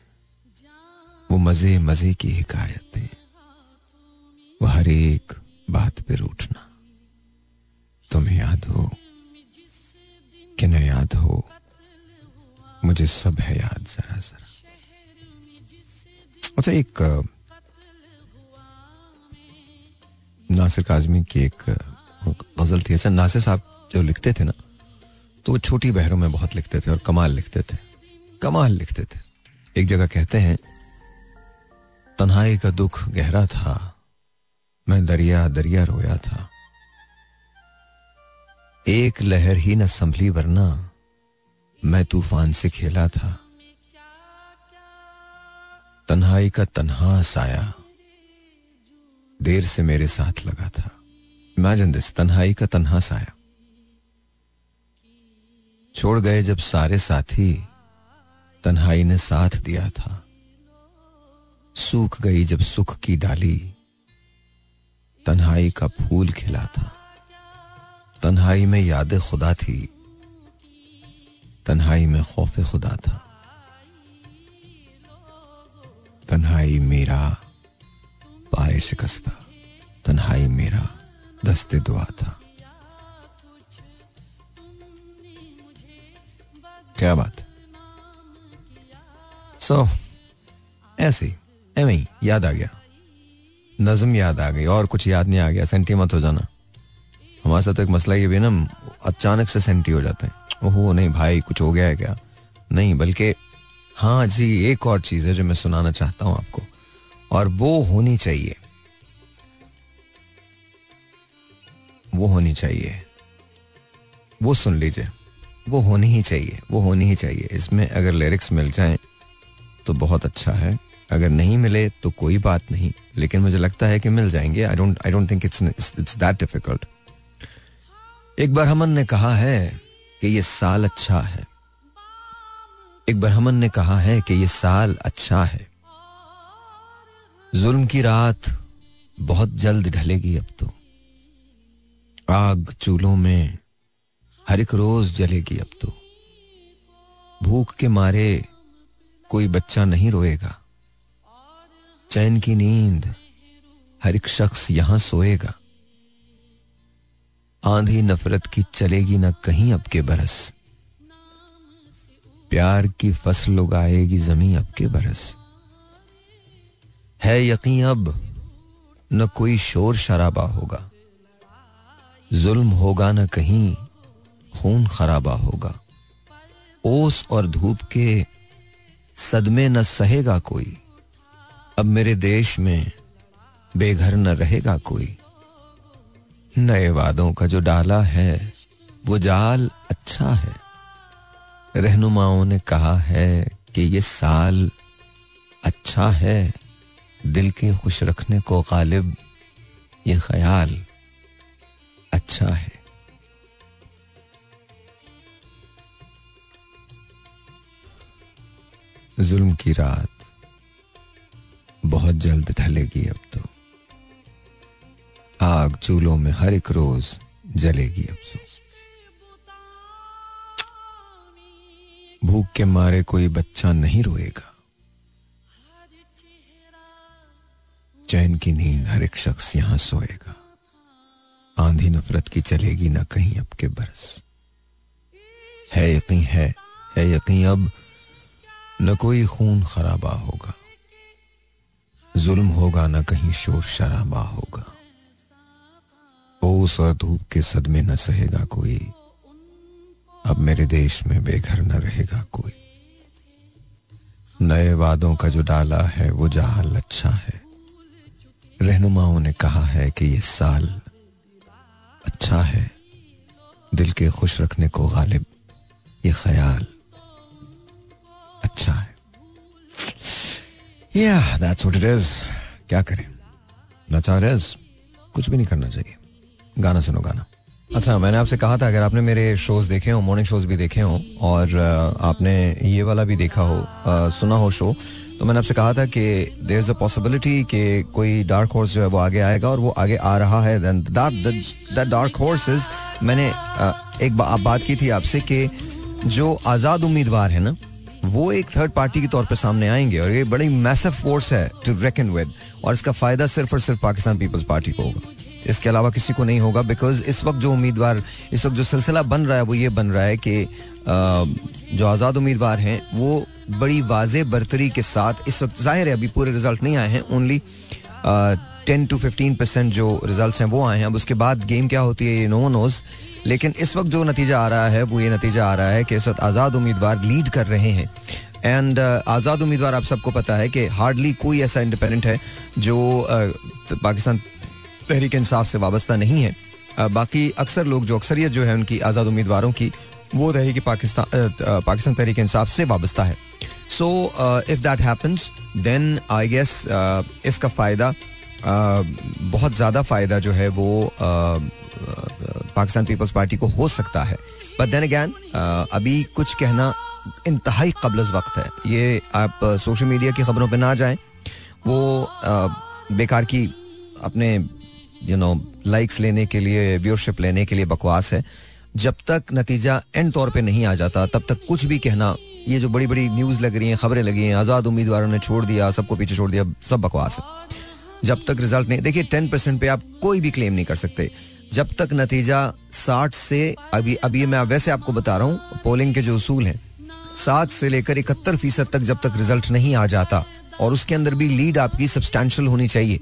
वो मज़े मज़े की हिकायतें। वो हर एक बात पे रूठना। तुम्हें याद हो कि न याद हो, मुझे सब है याद जरा जरा। अच्छा एक, नासिर काजमी की एक गज़ल थी। अच्छा नासिर साहब जो लिखते थे ना तो वो छोटी बहरों में बहुत लिखते थे और कमाल लिखते थे। कमाल लिखते थे। एक जगह कहते हैं तन्हाई का दुख गहरा था। मैं दरिया दरिया रोया था। एक लहर ही न संभली वरना मैं तूफ़ान से खेला था। तन्हाई का तन्हा साया देर से मेरे साथ लगा था। इमेजिन दिस, तन्हाई का तन्हा साया। छोड़ गए जब सारे साथी तन्हाई ने साथ दिया था। सूख गई जब सुख की डाली। तन्हाई का फूल खिला था। तन्हाई में याद खुदा थी। तन्हाई में खौफ खुदा था। तन्हाई मेरा पाए शिकस्ता तन्हाई मेरा दस्ते दुआ था। क्या बात सो so, ऐसे एवं याद आ गया। नज्म याद आ गई, और कुछ याद नहीं आ गया। सेंटी मत हो जाना। हमारे साथ तो एक मसला ये भी ना, अचानक से सेंटी हो जाते हैं। ओहो, नहीं भाई, कुछ हो गया है क्या? नहीं, बल्कि हाँ जी, एक और चीज़ है जो मैं सुनाना चाहता हूँ आपको, और वो होनी चाहिए। वो होनी चाहिए। वो सुन लीजिए। वो होनी ही चाहिए, वो होनी ही चाहिए। इसमें अगर लिरिक्स मिल जाएँ तो बहुत अच्छा है। अगर नहीं मिले तो कोई बात नहीं, लेकिन मुझे लगता है कि मिल जाएँगे। I don't I don't think it's it's that difficult एक बार ने कहा है कि ये साल अच्छा है। एक बार हमन ने कहा है कि ये साल अच्छा है। जुल्म की रात बहुत जल्द ढलेगी अब तो। आग चूल्हों में हर एक रोज जलेगी अब तो। भूख के मारे कोई बच्चा नहीं रोएगा। चैन की नींद हर एक शख्स यहाँ सोएगा। आंधी नफरत की चलेगी ना कहीं अब के बरस। प्यार की फ़सल उगाएगी ज़मीन अब के बरस। है यकीन अब न कोई शोर शराबा होगा। जुल्म होगा न कहीं खून खराबा होगा। ओस और धूप के सदमे न सहेगा कोई। अब मेरे देश में बेघर न रहेगा कोई। नए वादों का जो डाला है, वो जाल अच्छा है। रहनुमाओं ने कहा है कि ये साल अच्छा है। दिल के खुश रखने को गालिब, ये ख्याल अच्छा है। जुल्म की रात बहुत जल्द ढलेगी अब तो। आग चूल्हों में हर एक रोज जलेगी अब तो। भूख के मारे कोई बच्चा नहीं रोएगा। चैन की नींद हर एक शख्स यहाँ सोएगा। आंधी नफरत की चलेगी ना कहीं अब के बरस। है यकीन है है यकीन अब न कोई खून खराबा होगा। जुल्म होगा ना कहीं शोर शराबा होगा। ओस और धूप के सदमे न सहेगा कोई। अब मेरे देश में बेघर न रहेगा कोई। नए वादों का जो डाला है, वो जाल अच्छा है। रहनुमाओं ने कहा है कि ये साल अच्छा है। दिल के खुश रखने को गालिब, ये ख्याल अच्छा है। या दैट्स व्हाट इट इज़ क्या करें? दैट्स हाउ इट इज़ कुछ भी नहीं करना चाहिए। गाना सुनो गाना। अच्छा मैंने आपसे कहा था अगर आपने मेरे शोज़ देखे हो मॉर्निंग शोज़ भी देखे हो और आपने ये वाला भी देखा हो आ, सुना हो शो तो मैंने आपसे कहा था कि देर इज़ अ पॉसिबिलिटी कि कोई डार्क हॉर्स जो है वो आगे आएगा और वो आगे आ रहा है। दैट डार्क हॉर्स इज़ मैंने एक बा, बात की थी आपसे कि जो आज़ाद उम्मीदवार है ना वो एक थर्ड पार्टी के तौर पर सामने आएँगे और ये बड़ी मैसिव फोर्स है टू रेकन विद और इसका फ़ायदा सिर्फ़ और सिर्फ़ पाकिस्तान पीपल्स पार्टी को होगा। इसके अलावा किसी को नहीं होगा बिकॉज़ इस वक्त जो उम्मीदवार, इस वक्त जो सिलसिला बन रहा है, वो ये बन रहा है कि जो आज़ाद उम्मीदवार हैं, वो बड़ी वाज बरतरी के साथ, इस वक्त ज़ाहिर है अभी पूरे रिज़ल्ट नहीं आए हैं only ten to fifteen percent जो रिज़ल्ट हैं वो आए हैं। अब उसके बाद गेम क्या होती है ये नो नोज़ लेकिन इस वक्त जो नतीजा आ रहा है वो ये नतीजा आ रहा है कि इस वक्त आज़ाद उम्मीदवार लीड कर रहे हैं। एंड uh, आज़ाद उम्मीदवार आप सबको पता है कि हार्डली कोई ऐसा इंडिपेंडेंट है जो uh, पाकिस्तान तहरीक इंसाफ से वाबस्ता नहीं है। Uh, बाकी अक्सर लोग जो अक्सरियत जो है उनकी आज़ाद उम्मीदवारों की वो तहरीक पाकिस्तान पाकिस्तान तहरीक इंसाफ से वाबस्ता है। So if that happens then I guess इसका फ़ायदा uh, बहुत ज़्यादा फ़ायदा जो है वो पाकिस्तान पीपल्स पार्टी को हो सकता है। बट देन अगैन अभी कुछ कहना इंतहाई कबल वक्त है। ये आप सोशल मीडिया की खबरों पर ना जाएँ। वो बेकार की अपने यू नो लाइक्स लेने के लिए व्यूअरशिप लेने के लिए बकवास है। जब तक नतीजा एंड तौर पे नहीं आ जाता, तब तक कुछ भी कहना, ये जो बड़ी बड़ी न्यूज़ लग रही हैं, खबरें लगी हैं, आज़ाद उम्मीदवारों ने छोड़ दिया, सबको पीछे छोड़ दिया, सब बकवास है। जब तक रिज़ल्ट नहीं, देखिए टेन परसेंट पे आप कोई भी क्लेम नहीं कर सकते। जब तक नतीजा साठ से, अभी अभी मैं वैसे आपको बता रहा हूँ पोलिंग के जो उसूल हैं, सात से लेकर इकहत्तर फ़ीसद तक जब तक रिज़ल्ट नहीं आ जाता, और उसके अंदर भी लीड आपकी सब्सटैंशियल होनी चाहिए।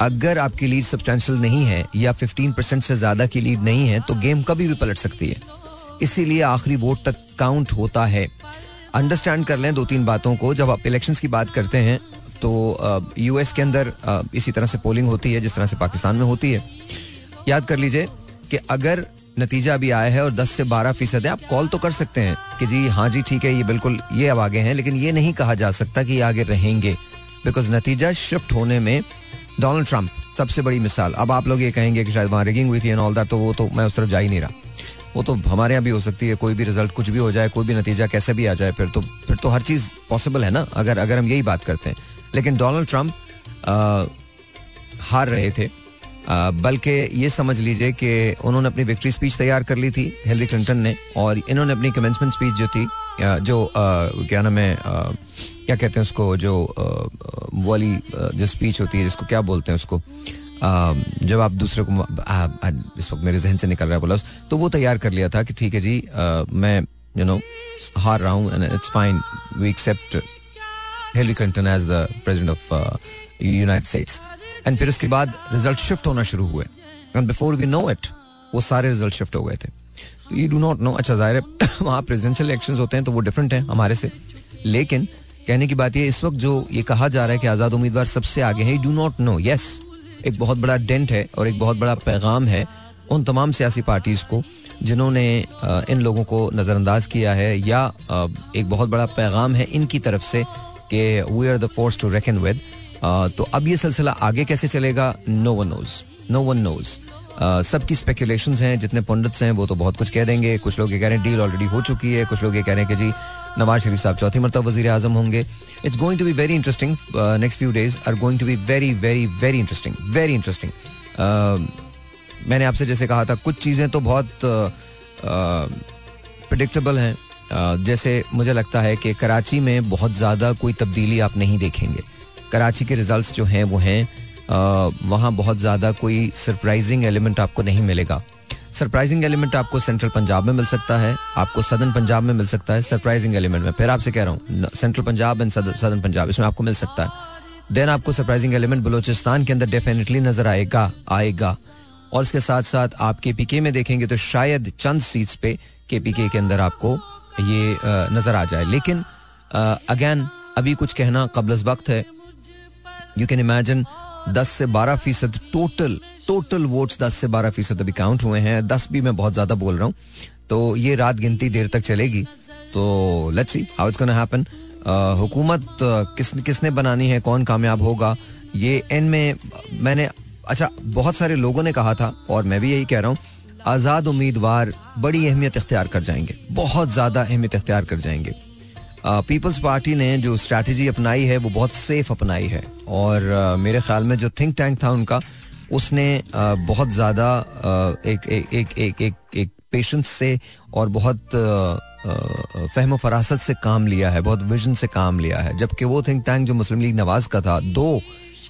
अगर आपकी लीड सब्सटैंशियल नहीं है, या 15 परसेंट से ज़्यादा की लीड नहीं है तो गेम कभी भी पलट सकती है। इसीलिए आखिरी वोट तक काउंट होता है। अंडरस्टैंड कर लें दो तीन बातों को। जब आप इलेक्शंस की बात करते हैं तो यूएस के अंदर इसी तरह से पोलिंग होती है, जिस तरह से पाकिस्तान में होती है। याद कर लीजिए कि अगर नतीजा अभी आया है और 10 से 12 फ़ीसद है, आप कॉल तो कर सकते हैं कि जी हाँ जी, ठीक है, ये बिल्कुल, ये अब आगे हैं, लेकिन ये नहीं कहा जा सकता कि ये आगे रहेंगे बिकॉज़ नतीजा शिफ्ट होने में डोनाल्ड ट्रंप सबसे बड़ी मिसाल। अब आप लोग ये कहेंगे कि शायद वहाँ रिगिंग हुई थी एंड ऑल दैट तो वो तो मैं उस तरफ़ जा ही नहीं रहा। वो तो हमारे यहाँ भी हो सकती है, कोई भी रिज़ल्ट कुछ भी हो जाए, कोई भी नतीजा कैसे भी आ जाए, फिर तो फिर तो हर चीज़ पॉसिबल है ना? अगर अगर हम यही बात करते हैं। लेकिन डोनाल्ड ट्रंप हार रहे थे। बल्कि ये समझ लीजिए कि उन्होंने अपनी विक्ट्री स्पीच तैयार कर ली थी हिलरी क्लिंटन ने, और इन्होंने अपनी कमेंसमेंट स्पीच जो थी जो क्या नाम है क्या कहते हैं उसको, जो वाली जो स्पीच होती है, जिसको क्या बोलते हैं उसको जब आप दूसरे को इस वक्त मेरे जहन से निकल रहा है बोला तो वो तैयार कर लिया था कि ठीक है जी मैं यू नो हार रहा हूँ it's fine we accept Hillary Clinton as the president of United States and फिर उसके बाद रिज़ल्ट शिफ्ट होना शुरू हुए। And before we know it वो सारे रिज़ल्ट शिफ्ट हो गए थे। तो यू डू नॉट नो अच्छा ज़ाहिर है, वहाँ प्रेसिडेंशियल इलेक्शन होते हैं तो वो डिफरेंट है हमारे से। लेकिन कहने की बात ये, इस वक्त जो ये कहा जा रहा है कि आज़ाद उम्मीदवार सबसे आगे है डू नॉट नो यस एक बहुत बड़ा डेंट है और एक बहुत बड़ा पैगाम है उन तमाम सियासी पार्टीज़ को जिन्होंने इन लोगों को नज़रअंदाज किया है या एक बहुत बड़ा पैगाम है इनकी तरफ़ से कि we are the force to reckon with तो अब ये सिलसिला आगे कैसे चलेगा? No one knows no one knows सबकी स्पेकुलेशन हैं जितने पंडित हैं वो तो बहुत कुछ कह देंगे। कुछ लोग ये कह रहे हैं डील ऑलरेडी हो चुकी है। कुछ लोग ये कह रहे हैं कि जी नवाज़ शरीफ साहब चौथी मरतब वजी आज़म होंगे। It's going to be very interesting next few days are going to be very very very interesting very interesting मैंने आपसे जैसे कहा था कुछ चीज़ें तो बहुत प्रडिक्टेबल uh, हैं। uh, जैसे मुझे लगता है कि कराची में बहुत ज़्यादा कोई तब्दीली आप नहीं देखेंगे। कराची के रिजल्ट्स जो हैं, वो हैं वहाँ बहुत ज़्यादा कोई सरप्राइजिंग एलिमेंट आपको नहीं मिलेगा। सरप्राइजिंग एलिमेंट आपको सेंट्रल पंजाब में मिल सकता है, आपको सदर्न पंजाब में मिल सकता है सरप्राइजिंग एलिमेंट में। फिर आपसे कह रहा हूँ central Punjab and southern Punjab इसमें आपको मिल सकता है। देन आपको सरप्राइजिंग एलिमेंट बलोचिस्तान के अंदर डेफिनेटली नज़र आएगा आएगा। और इसके साथ साथ आप के में देखेंगे तो शायद चंद सीट्स पे के पी के अंदर आपको ये नज़र आ जाए। लेकिन अगेन अभी कुछ कहना कबल वक्त है। यू कैन इमेजिन दस से बारह फ़ीसद टोटल टोटल वोट्स दस से बारह फ़ीसद अभी काउंट हुए हैं। दस भी मैं बहुत ज़्यादा बोल रहा हूँ। तो ये रात गिनती देर तक चलेगी। तो let's see how it's gonna happen हुकूमत किस, किसने बनानी है, कौन कामयाब होगा? ये एंड में मैंने अच्छा बहुत सारे लोगों ने कहा था, और मैं भी यही कह रहा हूँ। आज़ाद उम्मीदवार बड़ी अहमियत इख्तियार कर जाएँगे, बहुत ज़्यादा अहमियत इख्तियार कर जाएँगे। पीपल्स पार्टी ने जो स्ट्रैटेजी अपनाई है, वो बहुत सेफ़ अपनाई है। और मेरे ख्याल में जो थिंक टैंक था उनका, उसने बहुत ज़्यादा एक एक एक एक एक एक पेशेंस से और बहुत फहम फरासत से काम लिया है, बहुत विजन से काम लिया है। जबकि वो थिंक टैंक जो मुस्लिम लीग नवाज़ का था, दो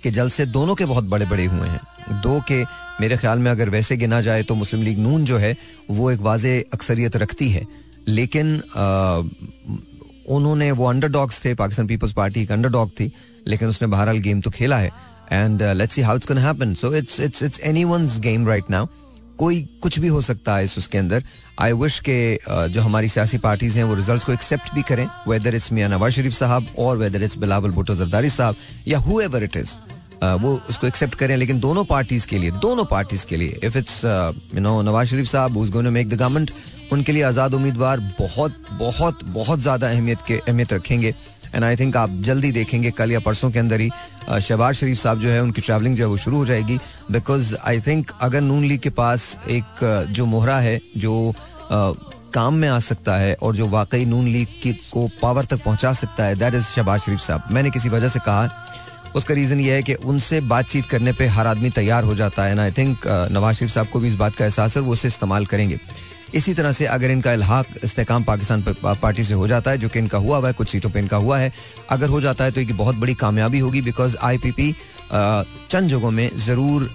के जल से दोनों के बहुत बड़े बड़े हुए हैं। दो के मेरे ख्याल में अगर वैसे गिना जाए तो मुस्लिम लीग नून जो है, वो एक वाज अक्सरियत रखती है। लेकिन उन्होंने, वो अंडरडॉग्स थे, पाकिस्तान पीपल्स पार्टी एक अंडरडॉग थी, लेकिन उसने बहरहाल गेम तो खेला है। And let's see how it's happen so it's it's it's anyone's game right now कोई कुछ भी हो सकता है इस उसके अंदर। आई विश के जो हमारी सियासी पार्टीज़ हैं, वो रिजल्ट्स को एक्सेप्ट भी करें वेदर इट्स मियाँ नवाज़ शरीफ साहब और वेदर इट्स बिलावल भुट्टो जरदारी साहब, या हु इट इज़ वो उसको एक्सेप्ट करें, लेकिन दोनों पार्टीज़ के लिए, दोनों पार्टीज़ के लिए if it's you know Nawaz Sharif sahab make the government उनके लिए आज़ाद उम्मीदवार बहुत बहुत बहुत ज़्यादा अहमियत के, अहमियत रखेंगे। एंड आई थिंक आप जल्दी देखेंगे, कल या परसों के अंदर ही शहबाज शरीफ साहब जो है, उनकी ट्रैवलिंग जो है, वो शुरू हो जाएगी। बिकॉज़ आई थिंक अगर नून लीग के पास एक जो मोहरा है, जो काम में आ सकता है, और जो वाकई नून लीग की को पावर तक पहुँचा सकता है दैट इज़ शहबाज शरीफ साहब। मैंने किसी वजह से कहा उसका रीजन ये है कि उनसे बातचीत करने पे हर आदमी तैयार हो जाता है and I think Nawaz Sharif sahab को भी इस बात का एहसास है वो उसे इस्तेमाल करेंगे। इसी तरह से अगर इनका इलाहाक इस्तेकाम पाकिस्तान पार्टी से हो जाता है, जो कि इनका हुआ हुआ है, कुछ सीटों पर इनका हुआ है, अगर हो जाता है तो एक बहुत बड़ी कामयाबी होगी बिकॉज़ आई पी पी चंद जगहों में ज़रूर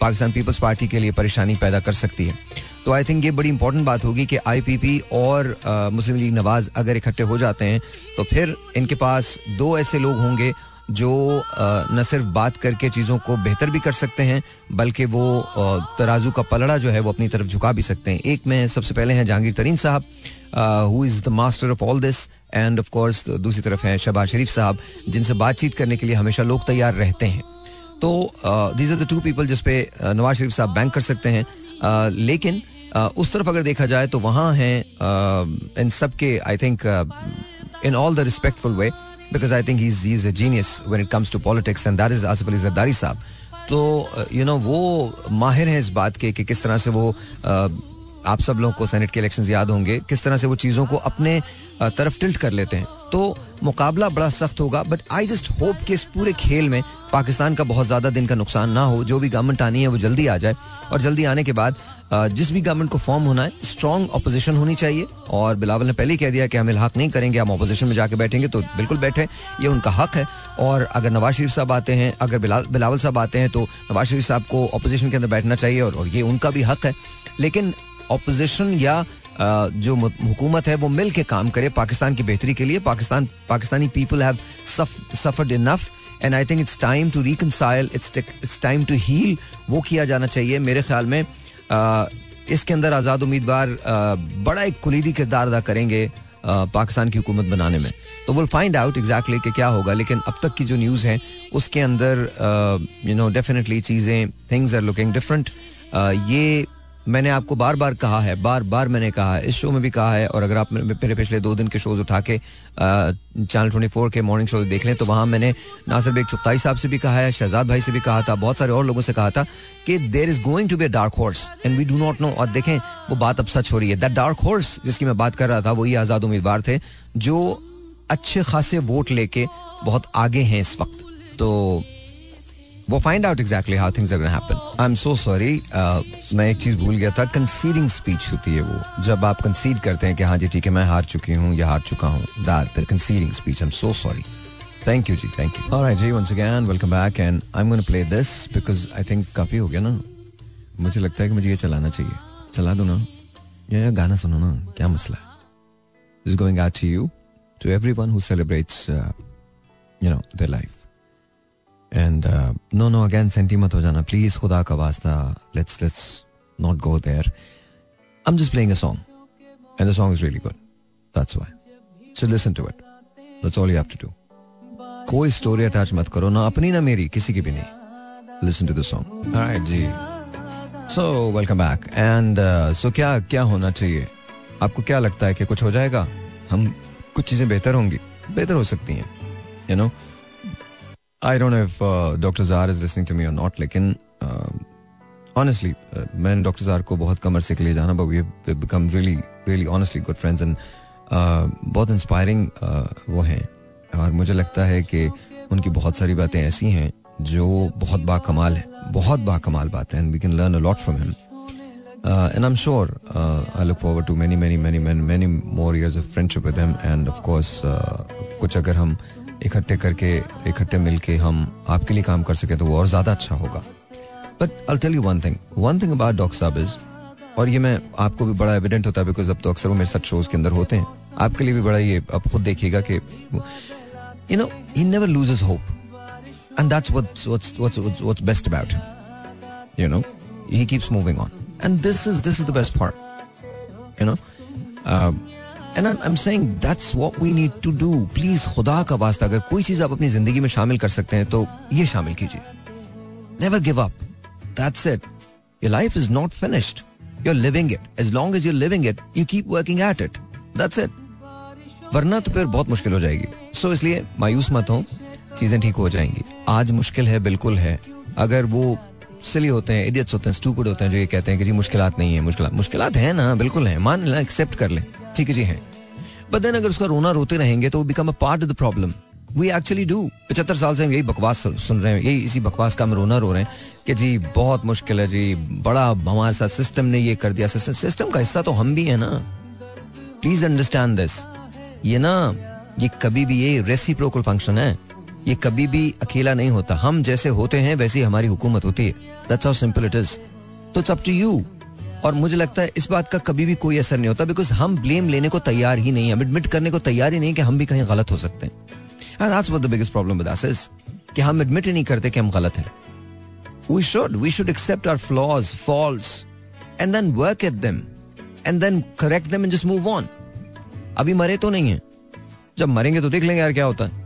पाकिस्तान पीपल्स पार्टी के लिए परेशानी पैदा कर सकती है। तो आई थिंक ये बड़ी इंपॉर्टेंट बात होगी कि आईपीपी और मुस्लिम लीग नवाज़ अगर इकट्ठे हो जाते हैं तो फिर इनके पास दो ऐसे लोग होंगे जो न सिर्फ़ बात करके चीज़ों को बेहतर भी कर सकते हैं बल्कि वो तराजू का पलड़ा जो है वो अपनी तरफ़ झुका भी सकते हैं। एक में सबसे पहले हैं Jahangir Tareen sahab who is the master of all this and of course दूसरी तरफ़ है शहबाज शरीफ साहब जिनसे बातचीत करने के लिए हमेशा लोग तैयार रहते हैं। तो these are the two people जिसपे नवाज़ शरीफ साहब बैंक कर सकते हैं। uh, लेकिन uh, उस तरफ़ अगर देखा जाए तो वहाँ हैं इन सब के I think in all the respectful way because I think he is a genius when it comes to politics and that is Asif Ali Zardari sahab तो यू नो वो माहिर हैं इस बात के, कि किस तरह से वो आप सब लोगों को सेनेट के इलेक्शंस याद होंगे, किस तरह से वो चीज़ों को अपने तरफ़ टिल्ट कर लेते हैं। तो मुकाबला बड़ा सख्त होगा बट आई जस्ट होप कि इस पूरे खेल में पाकिस्तान का बहुत ज़्यादा दिन का नुकसान ना हो, जो भी गवर्नमेंट आनी है वो जल्दी आ जाए। और जल्दी आने के बाद जिस भी गवर्नमेंट को फॉर्म होना है स्ट्रॉन्ग अपोजिशन होनी चाहिए। और बिलावल ने पहले ही कह दिया कि हम इलाक नहीं करेंगे हम अपोजिशन में जाके बैठेंगे तो बिल्कुल बैठे। ये उनका हक है। और अगर नवाज़ शरीफ साहब आते हैं अगर बिलावल साहब आते हैं तो नवाज़ शरीफ साहब को अपोजिशन के अंदर बैठना चाहिए और, और ये उनका भी हक है। लेकिन अपोजिशन या जो हुकूमत है वो मिल के काम करे पाकिस्तान की बेहतरी के लिए। Pakistan Pakistani people have suffered enough and I think it's time to reconcile it's time to heal वो किया जाना चाहिए। मेरे ख्याल में इसके अंदर आज़ाद उम्मीदवार बड़ा एक कुलीदी किरदार अदा करेंगे पाकिस्तान की हुकूमत बनाने में। तो विल फाइंड आउट एग्जैक्टली कि क्या होगा, लेकिन अब तक की जो न्यूज़ है, उसके अंदर यू नो डेफिनेटली चीज़ें थिंग्स आर लुकिंग डिफरेंट ये मैंने आपको बार बार कहा है, बार बार मैंने कहा है, इस शो में भी कहा है, और अगर आप मेरे पिछले दो दिन के शोज़ उठा के चैनल ट्वेंटी फोर के मॉर्निंग शो देख लें तो वहाँ मैंने नासिर बेग चुप्ताई साहब से भी कहा है, शहजाद भाई से भी कहा था, बहुत सारे और लोगों से कहा था कि there is going to be dark horse and we do not know और देखें, वो बात अब सच हो रही है। दैट डार्क हॉर्स जिसकी मैं बात कर रहा था, वही आज़ाद उम्मीदवार थे, जो अच्छे खासे वोट लेके बहुत आगे हैं इस वक्त। तो वो find out exactly how things are gonna happen I am so sorry मैं एक चीज़ भूल गया था कंसीडिंग स्पीच होती है वो। जब आप कंसीड करते हैं कि हाँ जी ठीक है मैं हार चुकी हूँ या हार चुका हूँ that the conceding speech I am so sorry thank you ji thank you alright ji once again welcome back and I am gonna play this because I think काफ़ी हो गया ना। मुझे लगता है कि मुझे ये चलाना चाहिए। चला दो ना? या गाना सुनो ना? क्या मसला है? Is going out to you to everyone who celebrates you know their life and no no again senti हो जाना प्लीज़ खुदा का वास्ता let's let's not go there I am just playing a song and the song is really good that's why so listen to it that's all you have to do कोई story attach मत करो ना अपनी ना मेरी किसी की भी नहीं listen to the song alright ji so welcome back and so क्या क्या होना चाहिए आपको क्या लगता है कि कुछ हो जाएगा हम कुछ चीज़ें बेहतर होंगी बेहतर हो सकती हैं you know I don't know if doctor Zar is listening to me और नॉट लेकिन ऑनेस्टली uh, uh, मैंने डॉक्टर जार को बहुत कमर से लिए जाना but we become really really honestly good friends and बहुत इंस्पायरिंग uh, वो हैं और मुझे लगता है कि उनकी बहुत सारी बातें ऐसी हैं जो बहुत बाकमाल है बहुत बाकमाल बातें and we can learn a lot from him and I am sure I look forward to many many many many many more years of friendship with him and of course कुछ अगर हम इकट्ठे करके, इकट्ठे मिलके हम आपके लिए काम कर सके तो वो और ज़्यादा अच्छा होगा। But I tell you one thing one thing about doctor sahab is और ये मैं आपको भी बड़ा एविडेंट होता है बिकॉज़ अब तो अक्सर वो मेरे साथ शोज़ के अंदर होते हैं। आपके लिए भी बड़ा ये, आप खुद देखिएगा कि you know he never loses hope and that's what's best about you know he keeps moving on and this is this is the best part you know and I am saying that's what we need to do please खुदा का वास्ता अगर कोई चीज़ आप अपनी ज़िंदगी में शामिल कर सकते हैं तो ये शामिल कीजिए never give up that's it your life is not finished you are living it as long as you living it you keep working at it that's it वरना तो फिर बहुत मुश्किल हो जाएगी। सो so, इसलिए मायूस मत हो। चीज़ें ठीक हो जाएँगी। आज मुश्किल है बिल्कुल है। अगर वो सिली होते हैं इडियट्स होते हैं स्टूपिड होते हैं जो ये कहते हैं कि जी मुश्किलात नहीं है, मुश्किलात मुश्किलात है ना, बिल्कुल है, मान लेना एक्सेप्ट कर ले, ठीक है जी, है। बट देन अगर उसका रोना रोते रहेंगे तो become a part of the problem we actually do पचहत्तर साल से हम यही बकवास सुन रहे हैं, यही इसी बकवास का हम रोना रो रहे हैं कि जी बहुत मुश्किल है जी, बड़ा हमारे साथ सिस्टम ने ये कर दिया सिस्टम सिस्टम का हिस्सा तो हम भी है ना। प्लीज़ अंडरस्टैंड दिस ये ना, ये कभी भी ये रेसिप्रोकल फ़ंक्शन है। ये कभी भी अकेला नहीं होता। हम जैसे होते हैं, वैसी हमारी हुकूमत होती है। That's how simple it is तो इट्स अप टू यू और मुझे लगता है इस बात का कभी भी कोई असर नहीं होता बिकॉज़ हम ब्लेम लेने को तैयार ही नहीं है। एडमिट करने को तैयार ही नहीं कि हम भी कहीं गलत हो सकते हैं। That's what the biggest problem with us is कि हम एडमिट ही नहीं करते कि हम गलत हैं। We should we should accept our flaws faults and then work at them and then correct them and just move on अभी मरे तो नहीं है। जब मरेंगे तो देख लेंगे यार क्या होता है।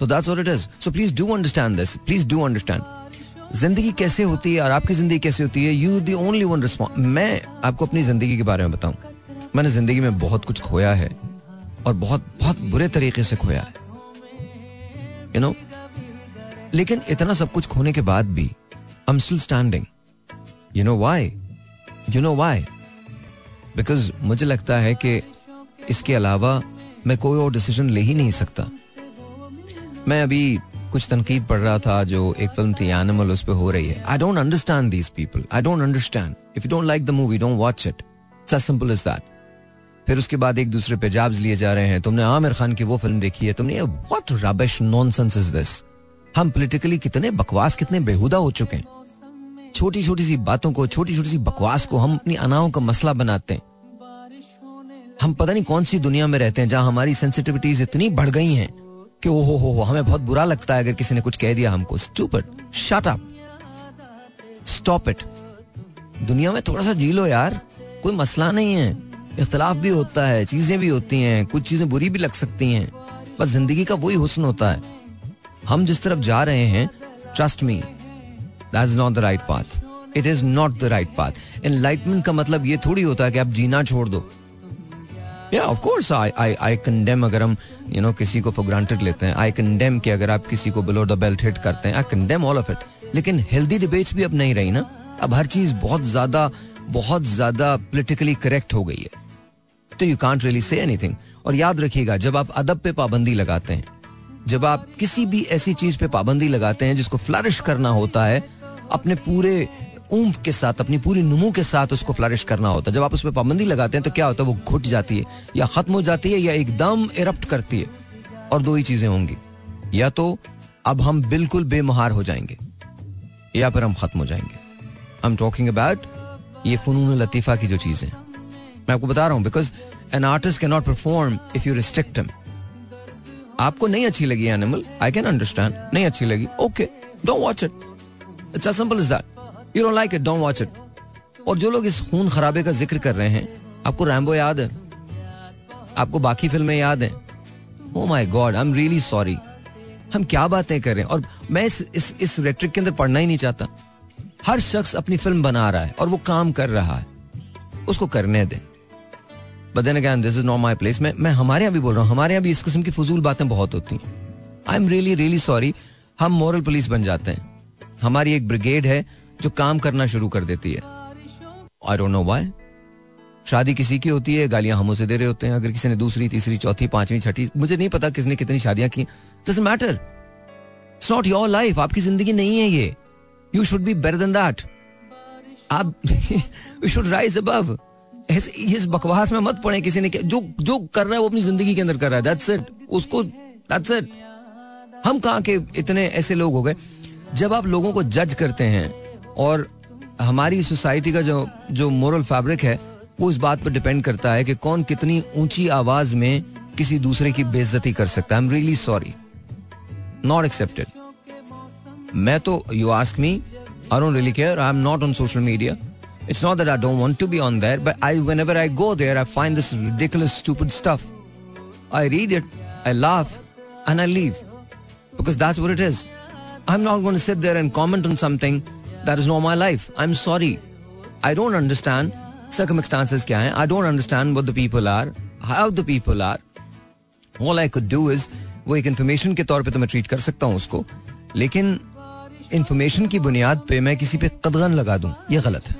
तो that's what it is so please do understand this please do understand ज़िंदगी कैसे होती है और आपकी ज़िंदगी कैसे होती है? You the only one response मैं आपको अपनी ज़िंदगी के बारे में बताऊँ। मैंने ज़िंदगी में बहुत कुछ खोया है और बहुत बहुत बुरे तरीके से खोया है। You you know know? लेकिन इतना सब कुछ खोने के बाद भी I am still standing you know why? You know why? Because मुझे लगता है कि इसके अलावा मैं कोई और डिसीज़न ले ही नहीं सकता। मैं अभी कुछ तनकीद पढ़ रहा था जो एक फ़िल्म थी एनिमल उस पर हो रही है। I don't understand these people I don't understand if you don't like the movie don't watch it simple is that फिर उसके बाद एक दूसरे पे जाब्स लिए जा रहे हैं। तुमने आमिर खान की वो फ़िल्म देखी है। तुमने what rubbish nonsense is this हम पॉलिटिकली कितने बकवास, कितने बेहुदा हो चुके हैं। छोटी छोटी सी बातों को छोटी छोटी सी बकवास को हम अपनी अनाओं का मसला बनाते हैं। हम पता नहीं कौन सी दुनिया में रहते हैं जहाँ हमारी सेंसिटिविटीज इतनी बढ़ गई हैं। कि ओ हो हो हो हमें बहुत बुरा लगता है अगर किसी ने कुछ कह दिया हमको। Stupid shut up stop it दुनिया में थोड़ा सा जी लो यार। कोई मसला नहीं है। इख्तलाफ भी होता है, चीज़ें भी होती हैं, कुछ चीज़ें बुरी भी लग सकती हैं। बस ज़िंदगी का वही हुस्न होता है। हम जिस तरफ़ जा रहे हैं trust me that is not the right path it is not the right path enlightenment का मतलब ये थोड़ी होता है कि आप जीना छोड़ दो। या of course I I I condemn अगर हम यू नो किसी को फॉर ग्रांटेड लेते हैं। आई कंडेम कि अगर आप किसी को बिलो द बेल्ट हिट करते हैं। I condemn all of it लेकिन हेल्दी डिबेट्स भी अब नहीं रही ना। अब हर चीज़ बहुत ज़्यादा बहुत ज़्यादा पोलिटिकली करेक्ट हो गई है। तो यू रियली से एनीथिंग और याद रखिएगा, जब आप अदब पे पाबंदी लगाते हैं, जब आप किसी भी ऐसी चीज़ पे पाबंदी लगाते हैं जिसको फ्लरिश करना होता है, अपने पूरे ऊंफ के साथ, अपनी पूरी नुमू के साथ उसको फ्लरिश करना होता है। जब आप उस पर पाबंदी लगाते हैं तो क्या होता है? वो घुट जाती है, या खत्म हो जाती है, या एकदम इरप्ट करती है, और दो ही चीज़ें होंगी। या तो अब हम बिल्कुल बेमहार हो जाएँगे, या फिर हम खत्म हो जाएँगे। आई एम टॉकिंग अबाउट ये फनून लतीफा की जो चीज़ें। मैं आपको बता रहा हूँ because an artist can not perform if you restrict आपको नहीं अच्छी लगी एनिमल आई कैन अंडरस्टैंड नहीं अच्छी लगी okay don't watch it it's simple is that you don't like it don't watch it और जो लोग इस खून खराबे का ज़िक्र कर रहे हैं, आपको रैम्बो याद है? आपको बाकी फ़िल्में याद हैं? ओ my god I am really sorry हम क्या बातें कर रहे हैं? और मैं इस इस इस रेट्रिक के अंदर पढ़ना ही नहीं चाहता। हर शख्स अपनी फ़िल्म बना रहा है और वो काम कर रहा है। उसको करने दें। But then again this is not my place मैं मैं हमारे यहाँ भी बोल रहा हूँ, हमारे यहाँ भी इस किस्म की फजूल बातें बहुत होती हैं। I am really really sorry हम मॉरल पुलिस बन जाते हैं। हमारी एक ब्रिगेड है जो काम करना शुरू कर देती है। आई डोंट नो व्हाई शादी किसी की होती है, गालियाँ हम उसे दे रहे होते हैं। अगर किसी ने दूसरी, तीसरी, चौथी, पांचवी, छठी, मुझे नहीं पता किसने कितनी शादियाँ की। Doesn't matter it's not your life आपकी ज़िंदगी नहीं है ये। You should be better than that आप यू शुड राइज अबव इस बकवास में मत पड़े किसी ने जो जो कर रहा है वो अपनी ज़िंदगी के अंदर कर रहा है। दैट्स इट उसको दैट्स इट हम कहा के इतने ऐसे लोग हो गए? जब आप लोगों को जज करते हैं और हमारी सोसाइटी का जो जो मोरल फैब्रिक है, वो इस बात पर डिपेंड करता है कि कौन कितनी ऊँची आवाज़ में किसी दूसरे की बेजती कर सकता है। I am really sorry not accepted मैं तो you ask me I don't really care I am not on social media it's not that I don't want to be on there but I whenever I go there I find this ridiculous stupid stuff I read it I laugh and I leave because that's what it is I am not going to sit there and comment on something something that is not my life. I'm sorry. I don't understand circumstances kya hai. I don't understand what the people are, how the people are. All I could do is वो एक information के तौर पे तो मैं treat कर सकता हूँ उसको लेकिन इन्फॉर्मेशन की बुनियाद पे मैं किसी पे कदगन लगा दूँ ये गलत है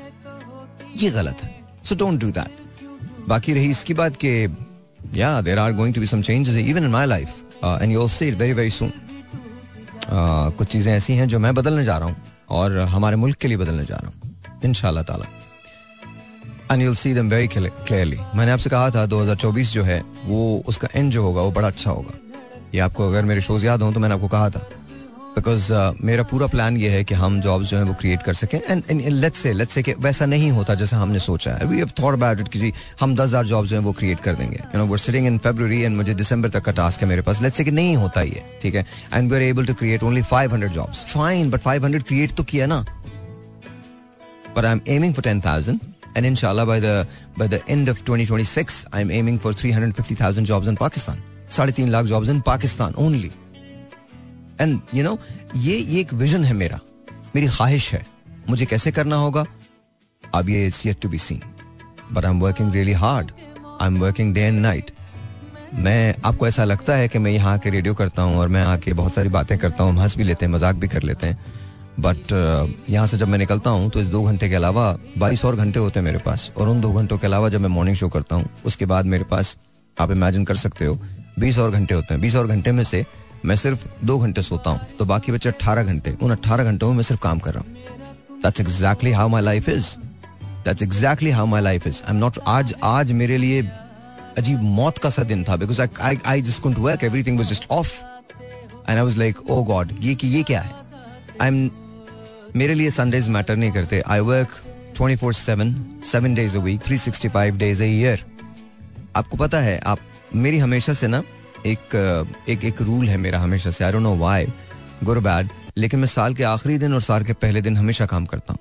ये गलत है सो डोंट डू दैट बाकी रही इसकी बात के या there are going to be some changes even in my life and you will see very very soon कुछ चीज़ें ऐसी हैं जो मैं बदलने जा रहा हूँ और हमारे मुल्क के लिए बदलने जा रहा हूँ। इन ताला। And you'll see them very clearly मैंने आपसे कहा था 2024 जो है, वो, उसका एंड जो होगा, वो बड़ा अच्छा होगा। ये आपको अगर मेरे शोज़ याद हों तो मैंने आपको कहा था। बिकॉज़ uh, मेरा पूरा प्लान ये है कि हम जॉब्स जो है वो क्रिएट कर सकें। And let's say let's say कि वैसा नहीं होता जैसा हमने सोचा है। We have thought about it कि हम दस हज़ार जॉब्स जो है वो क्रिएट कर देंगे। You know we're sitting in February and मुझे दिसंबर तक का टास्क है मेरे पास। लेट्स से कि नहीं होता ये ठीक है? And we are able to create only 500 jobs fine but 500 create तो किया ना। But I am aiming for 10000 and inshallah by the by the end of 2026 i'm aiming for 350000 jobs in pakistan साढ़े तीन lakh jobs in Pakistan only and you know ये एक vision है मेरा। मेरी ख्वाहिश है। मुझे कैसे करना होगा? अब ये it's yet to be seen but I am working really hard I am working day and night मैं आपको ऐसा लगता है कि मैं यहाँ आके रेडियो करता हूँ और मैं आके बहुत सारी बातें करता हूँ हंस भी लेते हैं मज़ाक भी कर लेते हैं। बट uh, यहाँ से जब मैं निकलता हूँ तो इस दो घंटे के अलावा बाईस और घंटे होते हैं मेरे पास। और उन दो घंटों के अलावा जब मैं मॉर्निंग शो करता हूँ उसके बाद मेरे पास आप इमेजिन कर सकते हो बीस और घंटे होते हैं। बीस और घंटे में से मैं सिर्फ़ दो घंटे सोता हूँ तो बाकी बच्चे अट्ठारह घंटे। उन अट्ठारह घंटों में मैं सिर्फ़ काम कर रहा हूँ। That's exactly how my life is that's exactly how my life is I am not आज आज मेरे लिए अजीब मौत का सा दिन था because I I just couldn't work everything was just off and I was like oh god ये कि, ये क्या है? आई एम मेरे लिए संडेज मैटर नहीं करते. I work 24 7 7 days a week 365 days a year आपको पता है, आप, मेरी हमेशा से ना एक एक एक रूल है मेरा हमेशा से I don't know why good bad लेकिन मैं साल के आखिरी दिन और साल के पहले दिन हमेशा काम करता हूँ।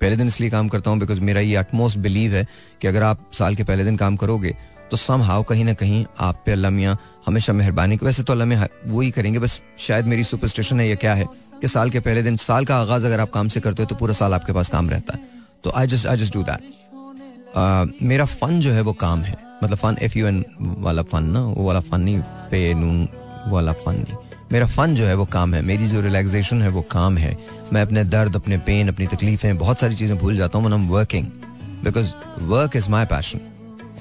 पहले दिन इसलिए काम करता हूँ बिकॉज़ मेरा ये अटमोस्ट बिलीव है कि अगर आप साल के पहले दिन काम करोगे तो सम हाउ कहीं ना कहीं आप पे अल्लाह मियाँ हमेशा मेहरबानी वैसे तो अल्लाह वो ही करेंगे, बस शायद मेरी सुपरस्टिशन है या क्या है कि साल के पहले दिन, साल का आगाज़ अगर आप काम से करते हो तो पूरा साल आपके पास काम रहता है। तो I just I just do that मेरा फन जो है वो काम है। मतलब फन एफ़ यू एन वाला फन ना, वो वाला फन नहीं, पे नून वाला फन नहीं। मेरा फन जो है वो काम है, मेरी जो रिलैक्सेशन है वो काम है। मैं अपने दर्द, अपने पेन अपनी तकलीफें, बहुत सारी चीज़ें भूल जाता हूँ I working because work is my passion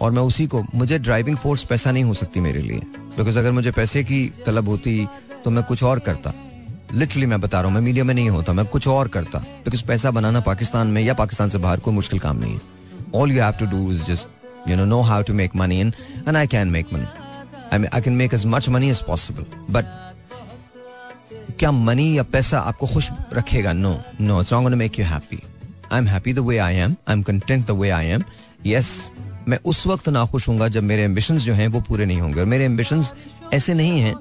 और मैं उसी को, मुझे ड्राइविंग फोर्स पैसा नहीं हो सकती मेरे लिए। बिकॉज़ अगर मुझे पैसे की तलब होती तो मैं कुछ और करता। लिटरली मैं बता रहा हूँ, मैं मीडिया में नहीं होता, मैं कुछ और करता। बिकॉज़ पैसा बनाना पाकिस्तान में या पाकिस्तान से बाहर कोई मुश्किल काम नहीं है। All you have to do is just you know know how to make money and and I can make money. I mean, I can make as much money as possible. But क्या money या पैसा आपको खुश रखेगा? No no it's not make you happy I am happy the way I am I am content the way I am yes मैं उस वक्त ना खुश हूँगा जब मेरे एम्बिशन जो हैं वो पूरे नहीं होंगे। और मेरे एम्बिशन ऐसे नहीं हैं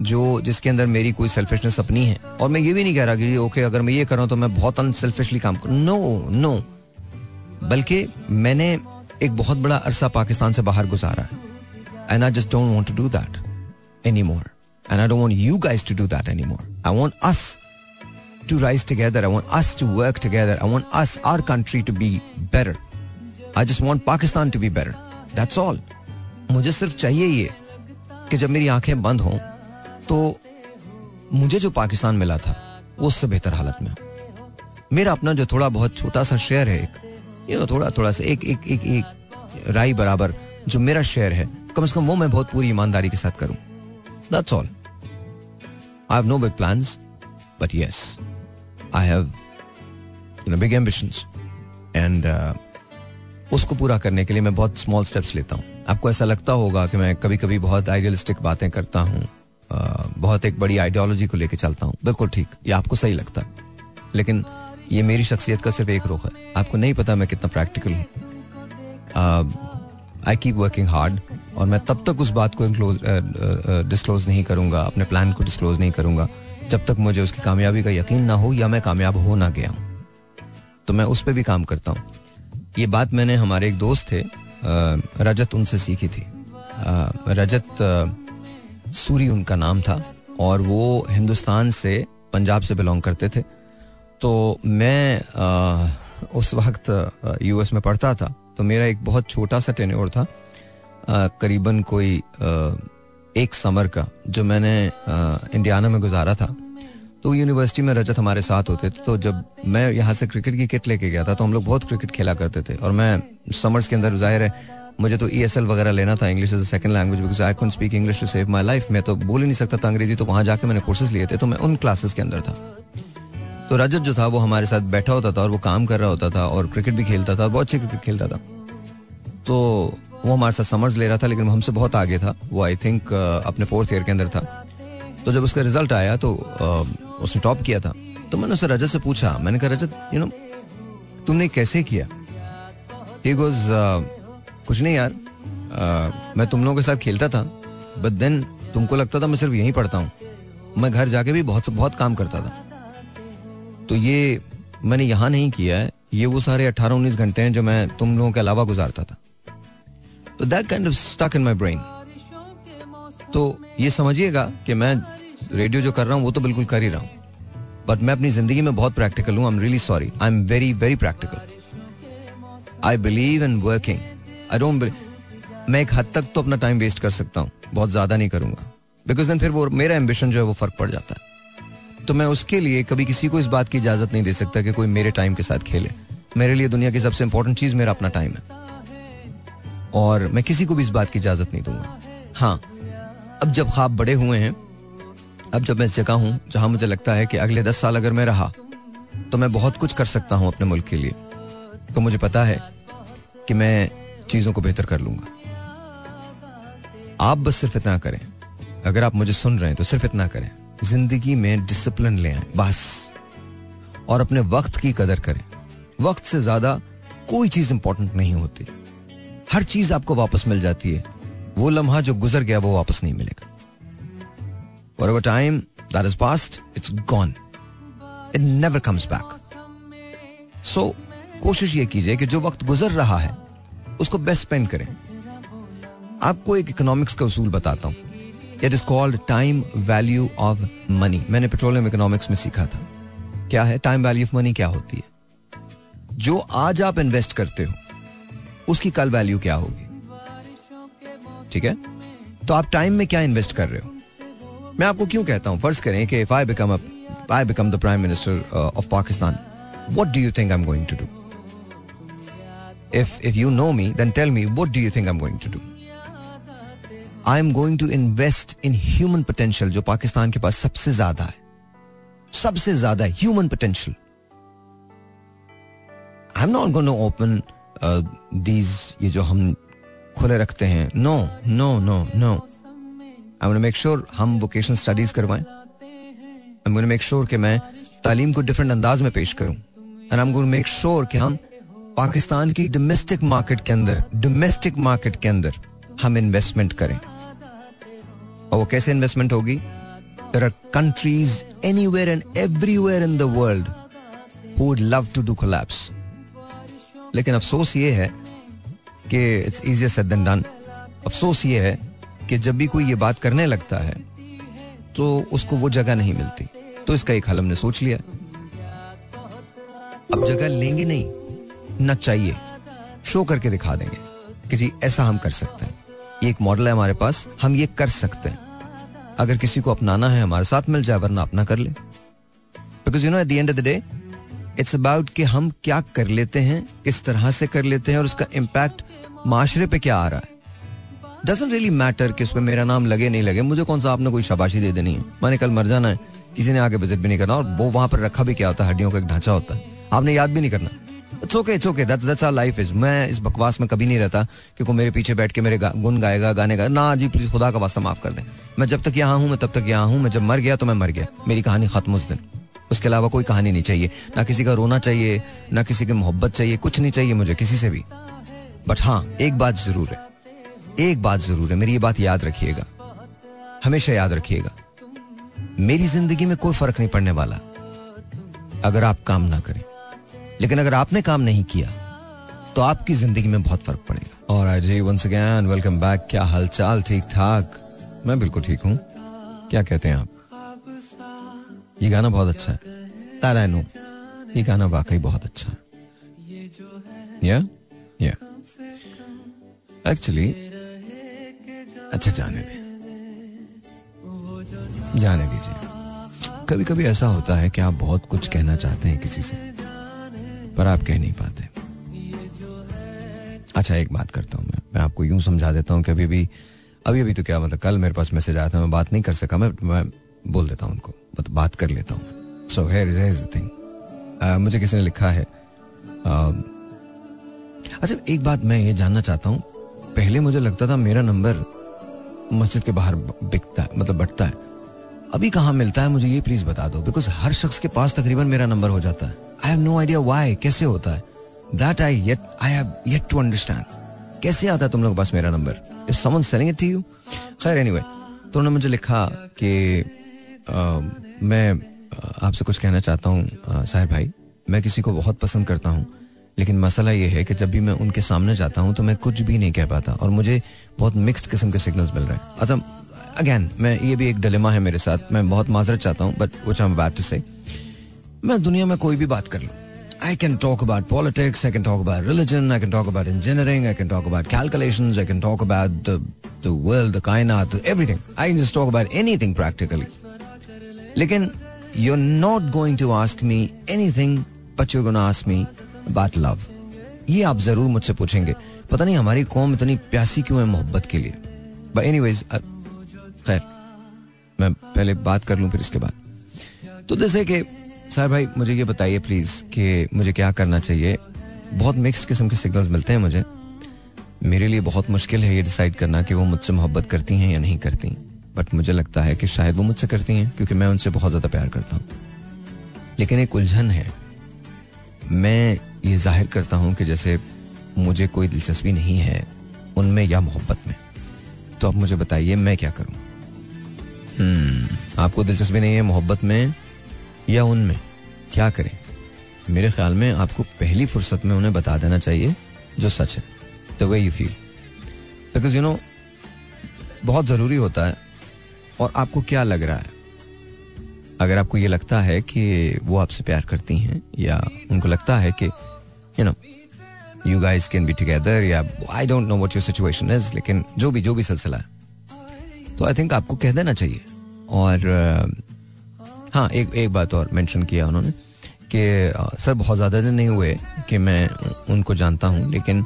जो जिसके अंदर मेरी कोई सेल्फिशनेस अपनी है। और मैं ये भी नहीं कह रहा कि ओके अगर मैं ये कर रहा हूँ तो मैं बहुत अनसेल्फिशली काम करूँ। नो नो बल्कि मैंने एक बहुत बड़ा अरसा पाकिस्तान से बाहर गुजारा है and I just don't want to do that any more and I don't want you guys to do that any more I want us to rise together. I want us to work together. I want us, our country, to be better. I just want Pakistan to be better. That's all. मुझे सिर्फ़ चाहिए ये कि जब मेरी आँखें बंद हों तो मुझे जो पाकिस्तान मिला था वो उससे बेहतर हालत में मेरा अपना जो थोड़ा बहुत छोटा सा शेयर है एक यू नो थोड़ा थोड़ा सा, एक एक एक एक राई बराबर जो मेरा शेयर है, कम से कम वो मैं बहुत पूरी ईमानदारी के साथ करूँ। That's all I have no big plans but yes I have you know big ambitions and उसको पूरा करने के लिए मैं बहुत स्मॉल स्टेप्स लेता हूँ। आपको ऐसा लगता होगा कि मैं कभी कभी बहुत आइडियलिस्टिक बातें करता हूँ बहुत एक बड़ी आइडियोलॉजी को लेकर चलता हूँ। बिल्कुल ठीक, ये आपको सही लगता। है लेकिन ये मेरी शख्सियत का सिर्फ़ एक रुख है। आपको नहीं पता मैं कितना प्रैक्टिकल हूँ। आई कीप वर्किंग हार्ड और मैं तब तक उस बात को डिस्क्लोज नहीं करूँगा, अपने प्लान को डिस्क्लोज नहीं करूँगा, जब तक मुझे उसकी कामयाबी का यकीन ना हो या मैं कामयाब हो ना गया तो मैं उस पर भी काम करता हूँ। ये बात मैंने हमारे एक दोस्त थे रजत उनसे सीखी थी। रजत सूरी उनका नाम था और वो हिंदुस्तान से पंजाब से बिलोंग करते थे। तो मैं आ, उस वक्त यूएस में पढ़ता था। तो मेरा एक बहुत छोटा सा टेन्योर था। करीबन कोई आ, एक समर का जो मैंने इंडियाना में गुजारा था। तो यूनिवर्सिटी में रजत हमारे साथ होते थे। तो जब मैं यहाँ से क्रिकेट की किट लेके गया था तो हम लोग बहुत क्रिकेट खेला करते थे। और मैं समर्स के अंदर ज़ाहिर है मुझे तो ई e वगैरह लेना था English as second language because I could speak English to save my life मैं तो बोल ही नहीं सकता था अंग्रेज़ी तो वहाँ जाके मैंने कोर्सेज लिए थे। तो मैं उन क्लासेस के अंदर था। तो रजत जो था वो हमारे साथ बैठा होता था और वो काम कर रहा होता था और क्रिकेट भी खेलता था बहुत अच्छी क्रिकेट खेलता था। तो वो हमारे साथ समर्स ले रहा था लेकिन हमसे बहुत आगे था। वो आई थिंक uh, अपने फोर्थ ईयर के अंदर था। तो जब उसका रिज़ल्ट आया तो uh, उसने टॉप किया था। तो मैंने उससे रजत से पूछा मैंने कहा रजत यू नो तुमने कैसे किया? ही गोज uh, कुछ नहीं यार मैं तुम लोगों के साथ खेलता था बट देन तुमको लगता था मैं सिर्फ़ यहीं पढ़ता हूँ। मैं घर जाके भी बहुत बहुत काम करता था। तो ये मैंने यहाँ नहीं किया है। ये वो सारे अट्ठारह उन्नीस घंटे हैं जो मैं तुम लोगों के अलावा गुजारता था। तो that kind of stuck in my brain तो ये समझिएगा कि मैं रेडियो जो कर रहा हूँ, वो तो बिल्कुल कर ही रहा हूँ। बट मैं अपनी ज़िंदगी में बहुत प्रैक्टिकल हूँ। I am really sorry I am very very practical I believe in working I don't मैं एक हद तक तो अपना टाइम वेस्ट कर सकता हूँ। बहुत ज़्यादा नहीं करूँगा। बिकॉज़ देन फिर वो मेरा एम्बिशन जो है वो फ़र्क पड़ जाता है। तो मैं उसके लिए कभी किसी को इस बात की इजाज़त नहीं दे सकता कि कोई मेरे टाइम के साथ खेले। मेरे लिए दुनिया की सबसे इंपॉर्टेंट चीज़ मेरा अपना टाइम है। और मैं किसी को भी इस बात की इजाज़त नहीं दूँगा। हाँ अब जब ख्वाब बड़े हुए हैं, अब जब मैं इस जगह हूँ, जहाँ मुझे लगता है कि अगले दस साल अगर मैं रहा तो मैं बहुत कुछ कर सकता हूँ अपने मुल्क के लिए। तो मुझे पता है कि मैं चीज़ों को बेहतर कर लूँगा। आप बस सिर्फ़ इतना करें। अगर आप मुझे सुन रहे हैं तो सिर्फ़ इतना करें। ज़िंदगी में डिसिप्लिन ले आए, बस। और अपने वक्त की कदर करें। वक्त से ज़्यादा कोई चीज़ इंपॉर्टेंट नहीं होती। हर चीज़ आपको वापस मिल जाती है। वो लम्हा जो गुजर गया, वो वापस नहीं मिलेगा। और our time that is past it's gone it never comes back so कोशिश ये कीजिए कि जो वक्त गुजर रहा है, उसको बेस्ट स्पेंड करें। आपको एक इकोनॉमिक्स का उसूल बताता हूँ। It is called time value of money मैंने पेट्रोलियम इकोनॉमिक्स में सीखा था। क्या है टाइम वैल्यू ऑफ़ मनी क्या होती है? जो आज आप इन्वेस्ट करते हो, उसकी कल वैल्यू क्या होगी? ठीक है? तो आप टाइम में क्या इन्वेस्ट कर रहे हो? मैं आपको क्यों कहता हूँ? फ़र्ज़ करें कि if I become I become the prime minister of Pakistan what do you think I am going to do if if you know me then tell me what do you think I am going to do I am going to invest in human potential जो पाकिस्तान के पास सबसे ज़्यादा है। सबसे ज़्यादा human potential I am not going open these ये जो हम खुले रखते हैं। No no no no I make sure हम वोकेशनल स्टडीज़ करवाएँ। आई वांट मेक श्योर कि मैं तालीम को डिफरेंट अंदाज में पेश करूँ। And I going make sure कि हम पाकिस्तान की डोमेस्टिक मार्केट के अंदर डोमेस्टिक मार्केट के अंदर हम इन्वेस्टमेंट करें। और वो कैसे इन्वेस्टमेंट होगी? There are countries anywhere and everywhere in the world who love to do collapse लेकिन अफसोस ये है कि it's easier said than done अफसोस ये है कि जब भी कोई ये बात करने लगता है तो उसको वो जगह नहीं मिलती। तो इसका एक हल हमने सोच लिया। अब जगह लेंगे नहीं, न चाहिए। शो करके दिखा देंगे कि जी, ऐसा हम कर सकते हैं। ये एक मॉडल है हमारे पास, हम ये कर सकते हैं। अगर किसी को अपनाना है हमारे साथ, मिल जाए, वरना अपना कर ले। Because you know at the end of the day it's about कि हम क्या कर लेते हैं, किस तरह से कर लेते हैं, और उसका इम्पैक्ट माशरे पे क्या आ रहा है। डजेंट रियली मैटर कि उसमें मेरा नाम लगे, नहीं लगे, मुझे कौन सा आपने कोई शाबाशी दे देनी है। मैंने कल मर जाना है, किसी ने आगे विज़िट भी नहीं करना, और वो वहाँ पर रखा भी क्या होता है, हड्डियों का एक ढांचा होता है। आपने याद भी नहीं करना। It's okay it's okay that's that's our life is मैं इस बकवास में कभी नहीं रहता कि कोई मेरे पीछे बैठ के मेरे गुन गाएगा, गाने का ना जी प्लीज़ खुदा का वास्ता माफ़ कर दें। मैं जब तक यहाँ हूँ, मैं तब तक यहाँ हूँ। मैं जब मर गया तो मैं मर गया। मेरी कहानी खत्म उस दिन। उसके अलावा कोई कहानी नहीं चाहिए। ना किसी का रोना चाहिए, ना किसी की मोहब्बत चाहिए, कुछ नहीं चाहिए मुझे, किसी से भी। बट हाँ एक बात ज़रूर है। एक बात ज़रूर है। मेरी ये बात याद रखिएगा। हमेशा याद रखिएगा। मेरी ज़िंदगी में कोई फ़र्क नहीं पड़ने वाला। अगर आप काम ना करें। लेकिन अगर आपने काम नहीं किया तो आपकी ज़िंदगी में बहुत फ़र्क पड़ेगा। और जी वंस अगेन वेलकम बैक क्या हालचाल? ठीक ठाक मैं बिल्कुल ठीक हूँ। क्या कहते हैं आप? ये गाना बहुत अच्छा है। नो, ये गाना वाकई बहुत अच्छा है। या या एक्चुअली अच्छा जाने दे। जाने दीजिए। कभी कभी ऐसा होता है कि आप बहुत कुछ कहना चाहते हैं किसी से। पर आप कह नहीं पाते। अच्छा एक बात करता हूँ मैं। मैं आपको यूँ समझा देता हूँ कि अभी भी अभी अभी तो क्या मतलब कल मेरे पास मैसेज आया था मैं बात नहीं कर सका मैं मैं बोल देता हूँ उनको मतलब बात कर लेता हूँ। So here is the thing मुझे किसी ने लिखा है uh, अच्छा एक बात मैं ये जानना चाहता हूँ। पहले मुझे लगता था मेरा नंबर मस्जिद के बाहर बिकता है मतलब बटता है। अभी कहाँ मिलता है मुझे ये प्लीज़ बता दो बिकॉज़ हर शख्स के पास तकरीबन मेरा नंबर हो जाता है। I have no idea why कैसे होता है? That I yet I have yet to understand कैसे आता है तुम लोग के पास मेरा number is someone selling it to you खैर एनीवे तो उन्होंने मुझे लिखा कि मैं आपसे कुछ कहना चाहता हूँ साहिर भाई। मैं किसी को बहुत पसंद करता हूँ, लेकिन मसला ये है कि जब भी मैं उनके सामने जाता हूँ तो मैं कुछ भी नहीं कह पाता, और मुझे बहुत मिक्स्ड किस्म के सिग्नल्स मिल रहे हैं। अच्छा अगेन मैं, ये भी एक डिलेमा है मेरे साथ। मैं बहुत माजरत चाहता हूँ but which I am bad to say मैं दुनिया में कोई भी बात कर लू। I can talk about politics I can talk about religion I can talk about engineering I can talk about calculation I can talk about world कायनात everything I can just talk about any thing practically लेकिन you not going to ask me any thing but you gonna ask me about love ये आप ज़रूर मुझसे पूछेंगे, पता नहीं हमारी कौम इतनी प्यासी क्यों है मोहब्बत के लिए? बट एनी वेज खैर, मैं पहले बात कर लू फिर इसके बाद। तो जैसे कि सर भाई, मुझे ये बताइए प्लीज़ कि मुझे क्या करना चाहिए? बहुत मिक्स किस्म के सिग्नल्स मिलते हैं मुझे। मेरे लिए बहुत मुश्किल है ये डिसाइड करना कि वो मुझसे मोहब्बत करती हैं या नहीं करती। बट मुझे लगता है कि शायद वो मुझसे करती हैं, क्योंकि मैं उनसे बहुत ज़्यादा प्यार करता हूँ। लेकिन एक उलझन है। मैं ये ज़ाहिर करता हूँ कि जैसे मुझे कोई दिलचस्पी नहीं है उनमें या मोहब्बत में। तो आप मुझे बताइए, मैं क्या करूँ? हम्म आपको दिलचस्पी नहीं है मोहब्बत में या उनमें? क्या करें? मेरे ख्याल में आपको पहली फुर्सत में उन्हें बता देना चाहिए जो सच है the way you feel because you know बहुत ज़रूरी होता है और आपको क्या लग रहा है? अगर आपको ये लगता है कि वो आपसे प्यार करती हैं या उनको लगता है कि you know you guys can be together या I don't know what your situation is लेकिन जो भी जो भी सिलसिला है तो आई थिंक आपको कह देना चाहिए। और हाँ एक एक बात और मेंशन किया उन्होंने कि सर बहुत ज़्यादा दिन नहीं हुए कि मैं उनको जानता हूँ, लेकिन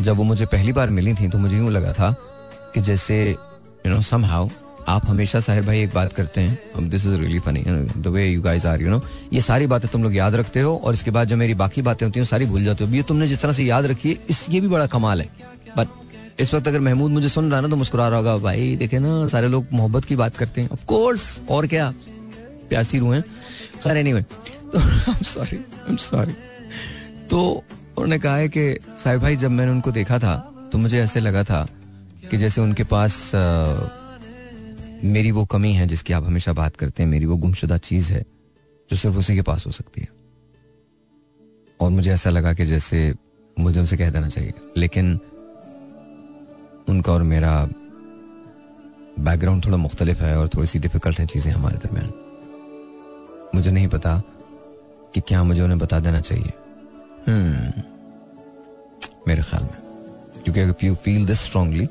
जब वो मुझे पहली बार मिली थी तो मुझे यूँ लगा था कि जैसे यू नो सम हाउ आप हमेशा साहिर भाई एक बात करते हैं। This is really funny the way you guys are you know ये सारी बातें तुम लोग याद रखते हो और इसके बाद जो मेरी बाकी बातें होती हैं सारी भूल जाते हो। ये तुमने जिस तरह से याद रखी है, इस, ये भी बड़ा कमाल है। बट इस वक्त अगर महमूद मुझे सुन रहा ना तो मुस्कुरा रहा होगा, भाई, देखे ना, सारे लोग मोहब्बत की बात करते हैं। ऑफ़ कोर्स और क्या? प्यासी रूह खैर एनीवे तो सॉरी आई एम सॉरी तो उन्होंने कहा है कि साहिब भाई जब मैंने उनको देखा था तो मुझे ऐसे लगा था कि जैसे उनके पास आ, मेरी वो कमी है जिसकी आप हमेशा बात करते हैं मेरी वो गुमशुदा चीज़ है जो सिर्फ़ उसी के पास हो सकती है। और मुझे ऐसा लगा कि जैसे मुझे उनसे कह देना चाहिए। लेकिन उनका और मेरा बैकग्राउंड थोड़ा मुख्तलिफ़ है और थोड़ी सी डिफ़िकल्ट है चीज़ें हमारे दरमियान। मुझे नहीं पता कि क्या मुझे उन्हें बता देना चाहिए। हम्म मेरे ख्याल में। क्योंकि अगर you feel this strongly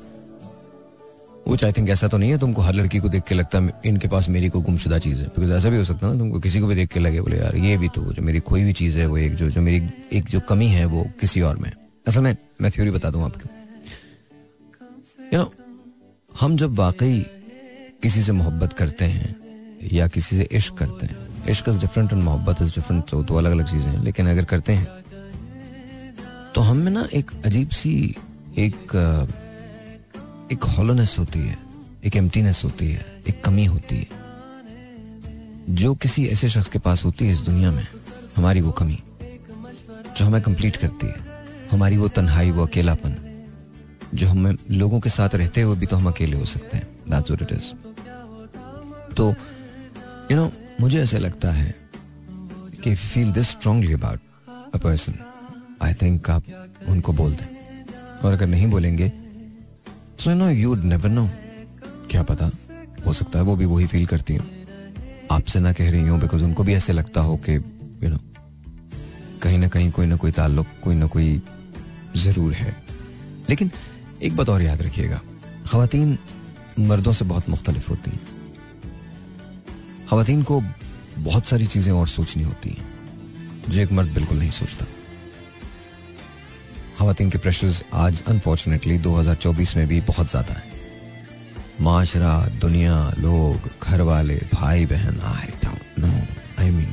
which I think ऐसा तो नहीं है, तुमको हर लड़की को देख के लगता है इनके पास मेरी कोई गुमशुदा चीज़ है। बिकॉज़ ऐसा भी हो सकता है ना, तुमको किसी को भी देख के लगे, बोले, यार, ये भी तो जो मेरी कोई भी चीज़ है, वो एक जो जो मेरी, एक जो कमी है, वो किसी और में असल में, मैं थ्योरी बता दूँ आपको। यू नो हम जब वाकई किसी से मोहब्बत करते हैं या किसी से इश्क करते हैं इश्क इज़ डिफरेंट एंड मोहब्बत इज़ डिफरेंट तो, तो अलग अलग चीज़ें हैं। लेकिन अगर करते हैं तो हम में ना एक अजीब सी एक एक हॉलोनेस होती है एक एम्प्टीनेस होती है एक कमी होती है। जो किसी ऐसे शख्स के पास होती है इस दुनिया में हमारी वो कमी जो हमें कंप्लीट करती है। हमारी वो तन्हाई वो अकेलापन जो हमें लोगों के साथ रहते हुए भी तो हम अकेले हो सकते हैं। दैट्स व्हाट इट इज़ तो यू नो मुझे ऐसा लगता है कि feel this strongly about a person I think आप उनको बोल दें। और अगर नहीं बोलेंगे so no you never know क्या पता, हो सकता है वो भी वही फील करती हूँ। आपसे ना कह रही हूँ बिकॉज़ उनको भी ऐसे लगता हो कि यू नो कहीं ना कहीं कोई ना कोई ताल्लुक, कोई ना कोई ज़रूर है। लेकिन एक बात और याद रखिएगा खातन मर्दों से बहुत मुख्तलिफ़ होती हैं। खातन को बहुत सारी चीज़ें और सोचनी होती हैं। जो एक मर्द बिल्कुल नहीं सोचता। खातन के प्रेशर्स आज अनफॉर्चुनेटली 2024 में भी बहुत ज़्यादा है। माशरा, दुनिया, लोग घर वाले भाई बहन आई नो आई मीन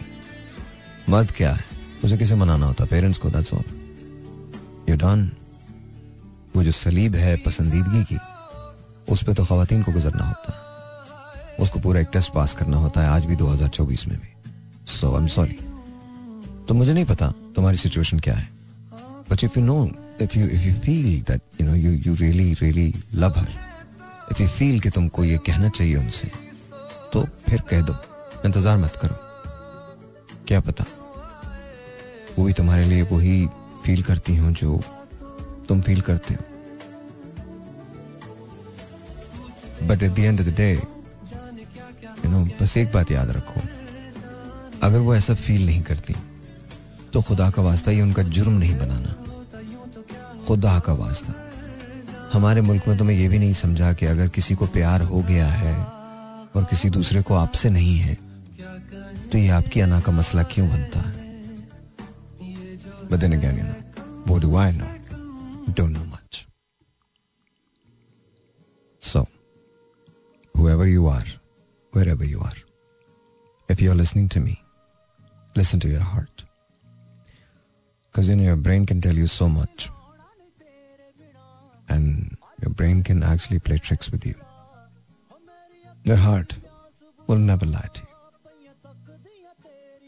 मर्द क्या है? उसे किसे मनाना होता? पेरेंट्स को दैट्स ऑल यू डन वो जो सलीब है, पसंदीदगी की, उस पर तो खातन को गुजरना होता। है उसको पूरा एक टेस्ट पास करना होता है। आज भी 2024 में भी। सो आई एम सॉरी तो मुझे नहीं पता तुम्हारी सिचुएशन क्या है। But if you know, if you if you feel that you know you you really really love her, if you feel कि तुमको ये कहना चाहिए उनसे, तो फिर कह दो। इंतज़ार मत करो। क्या पता? वो भी तुम्हारे लिए वही फील करती हो जो तुम फील करते हो। But at the end of the day you know बस एक बात याद रखो अगर वो ऐसा फील नहीं करती तो खुदा का वास्ता ये उनका जुर्म नहीं बनाना खुदा का वास्ता हमारे मुल्क में तो मैं ये भी नहीं समझा कि अगर किसी को प्यार हो गया है और किसी दूसरे को आपसे नहीं है तो ये आपकी अना का मसला क्यों बनता है again, you know, what do I know? Don't know much. So, whoever you are, wherever you are, if you're listening to me, listen to your heart. Because you know, your brain can tell you so much. And your brain can actually play tricks with you. Your heart will never lie to you.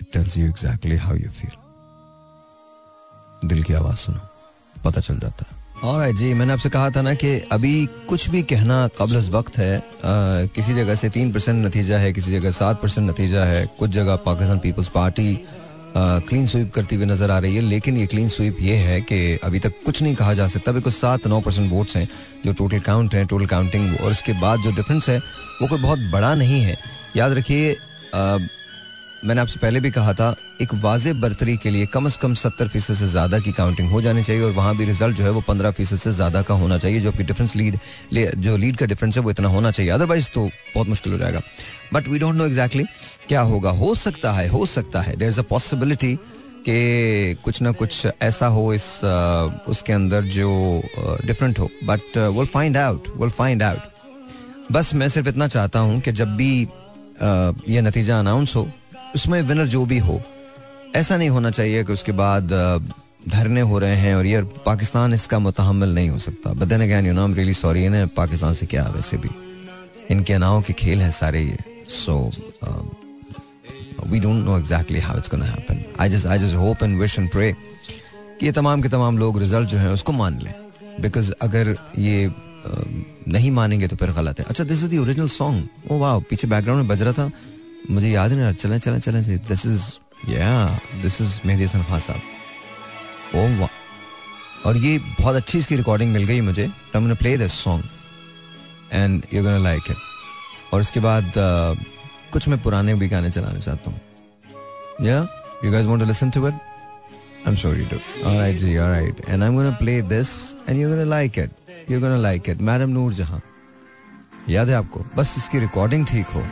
It tells you exactly how you feel. दिल की आवाज सुनो पता चल जाता है और जी मैंने आपसे कहा था ना कि अभी कुछ भी कहना कबल वक्त है आ, किसी जगह से तीन परसेंट नतीजा है किसी जगह सात परसेंट नतीजा है कुछ जगह Pakistan peoples Party clean sweep करती हुई नज़र आ रही है लेकिन ये क्लीन स्वीप ये है कि अभी तक कुछ नहीं कहा जा सकता बिकॉज़ सात नौ परसेंट वोट्स हैं जो टोटल काउंट है टोटल काउंटिंग और उसके बाद जो डिफरेंस है वो कोई बहुत बड़ा नहीं है। याद रखिए मैंने आपसे पहले भी कहा था एक वाजे बर्तरी के लिए कम अज कम सत्तर फ़ीसद से ज़्यादा की काउंटिंग हो जानी चाहिए और वहाँ भी रिज़ल्ट जो है वो पंद्रह फ़ीसद से ज़्यादा का होना चाहिए, जो कि डिफरेंस लीड जो लीड का डिफरेंस है वो इतना होना चाहिए। अदरवाइज़ तो बहुत मुश्किल हो जाएगा। But we don't know exactly क्या होगा। हो सकता है, हो सकता है। देर इज़ अ पॉसिबिलिटी कि कुछ ना कुछ ऐसा हो इस उसके अंदर जो डिफरेंट हो। But will find out will find out बस मैं सिर्फ़ इतना चाहता हूँ कि जब भी ये नतीजा अनाउंस हो, उसमें विनर जो भी हो ऐसा नहीं होना चाहिए कि उसके बाद धरने हो रहे हैं और यार पाकिस्तान इसका मुतहमल नहीं हो सकता। But then again you know I really sorry इन्हें पाकिस्तान से क्या वैसे भी। इनके अनाओं के खेल हैं सारे ये। So we don't know exactly how it's gonna happen I just I just hope and wish and pray कि ये तमाम के तमाम लोग रिज़ल्ट जो है उसको मान लें। बिकॉज़ अगर ये नहीं मानेंगे तो फिर गलत है। अच्छा this is the original song ओ वाह पीछे बैकग्राउंड में बज रहा था। मुझे याद नहीं रहा। चले चले चले दिस इज़ या दिस इज़ मेहदी हसन खान साहब ओ वाह और ये बहुत अच्छी इसकी रिकॉर्डिंग मिल गई मुझे मैंने play this song and you gonna like it और इसके बाद uh, कुछ मैं पुराने भी गाने चलाना चाहता हूँ या you guys want to listen to it I'm sure you do. All right, G, all right. And I'm going to play this and you're going to like it. You're. Madam Noor Jahan. याद है आपको बस इसकी recording ठीक हो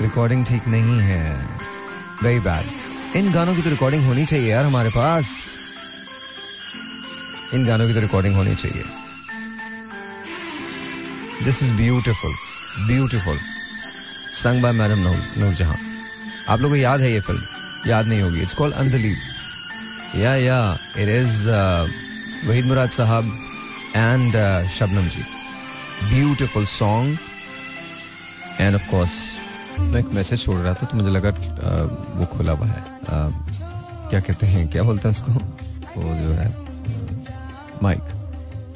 recording ठीक नहीं है वेरी बैड इन गानों की तो रिकॉर्डिंग होनी चाहिए यार हमारे पास। इन गानों की तो रिकॉर्डिंग होनी चाहिए। This is beautiful beautiful song by madam Noor Jehan. आप लोगों को याद है ये फ़िल्म याद नहीं होगी। इट्स कॉल्ड अंधली या या it is Waheed Murad sahab and Shabnam ji beautiful song and of course मैं एक मैसेज छोड़ रहा था तो मुझे लगा वो खुला हुआ है। क्या कहते हैं, क्या बोलते हैं उसको? वो जो है mike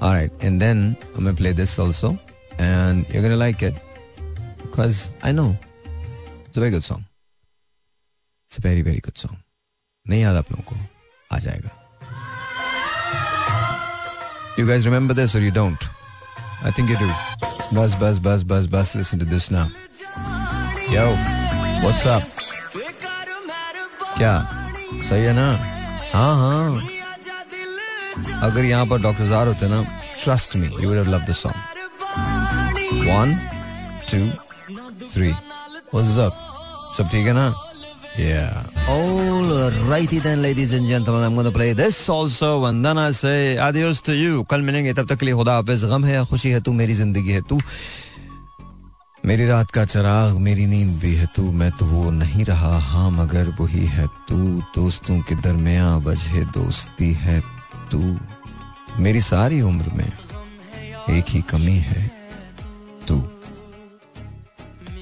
alright and then I play this also and you gonna like it because I know it's a very good song it's a very very good song नहीं याद आप लोगों को आ जाएगा। यू गाइस रिमेंबर दिस और you don't I think you do बस बस बस बस बस listen to this now Yo, what's up? क्या? सही है ना? हाँ हाँ। अगर यहाँ पर डॉक्टर जार होते ना trust me you would love the song one two three what's up सब ठीक है ना? Yeah. All righty then, ladies and gentlemen, I'm going to play this also, and then I say adios to you. कल मिलेंगे तब तक के लिए खुदा हाफिज। गम है या खुशी है तू मेरी ज़िंदगी है तू। मेरी रात का चराग, मेरी नींद भी है तू मैं तो वो नहीं रहा। हाँ मगर वही है तू। दोस्तों के दरमिया वजह दोस्ती है तू। मेरी सारी उम्र में एक ही कमी है तू।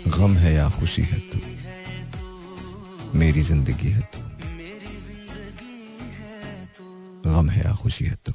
गम है या खुशी है तू। मेरी ज़िंदगी है तू। गम है या खुशी है तू।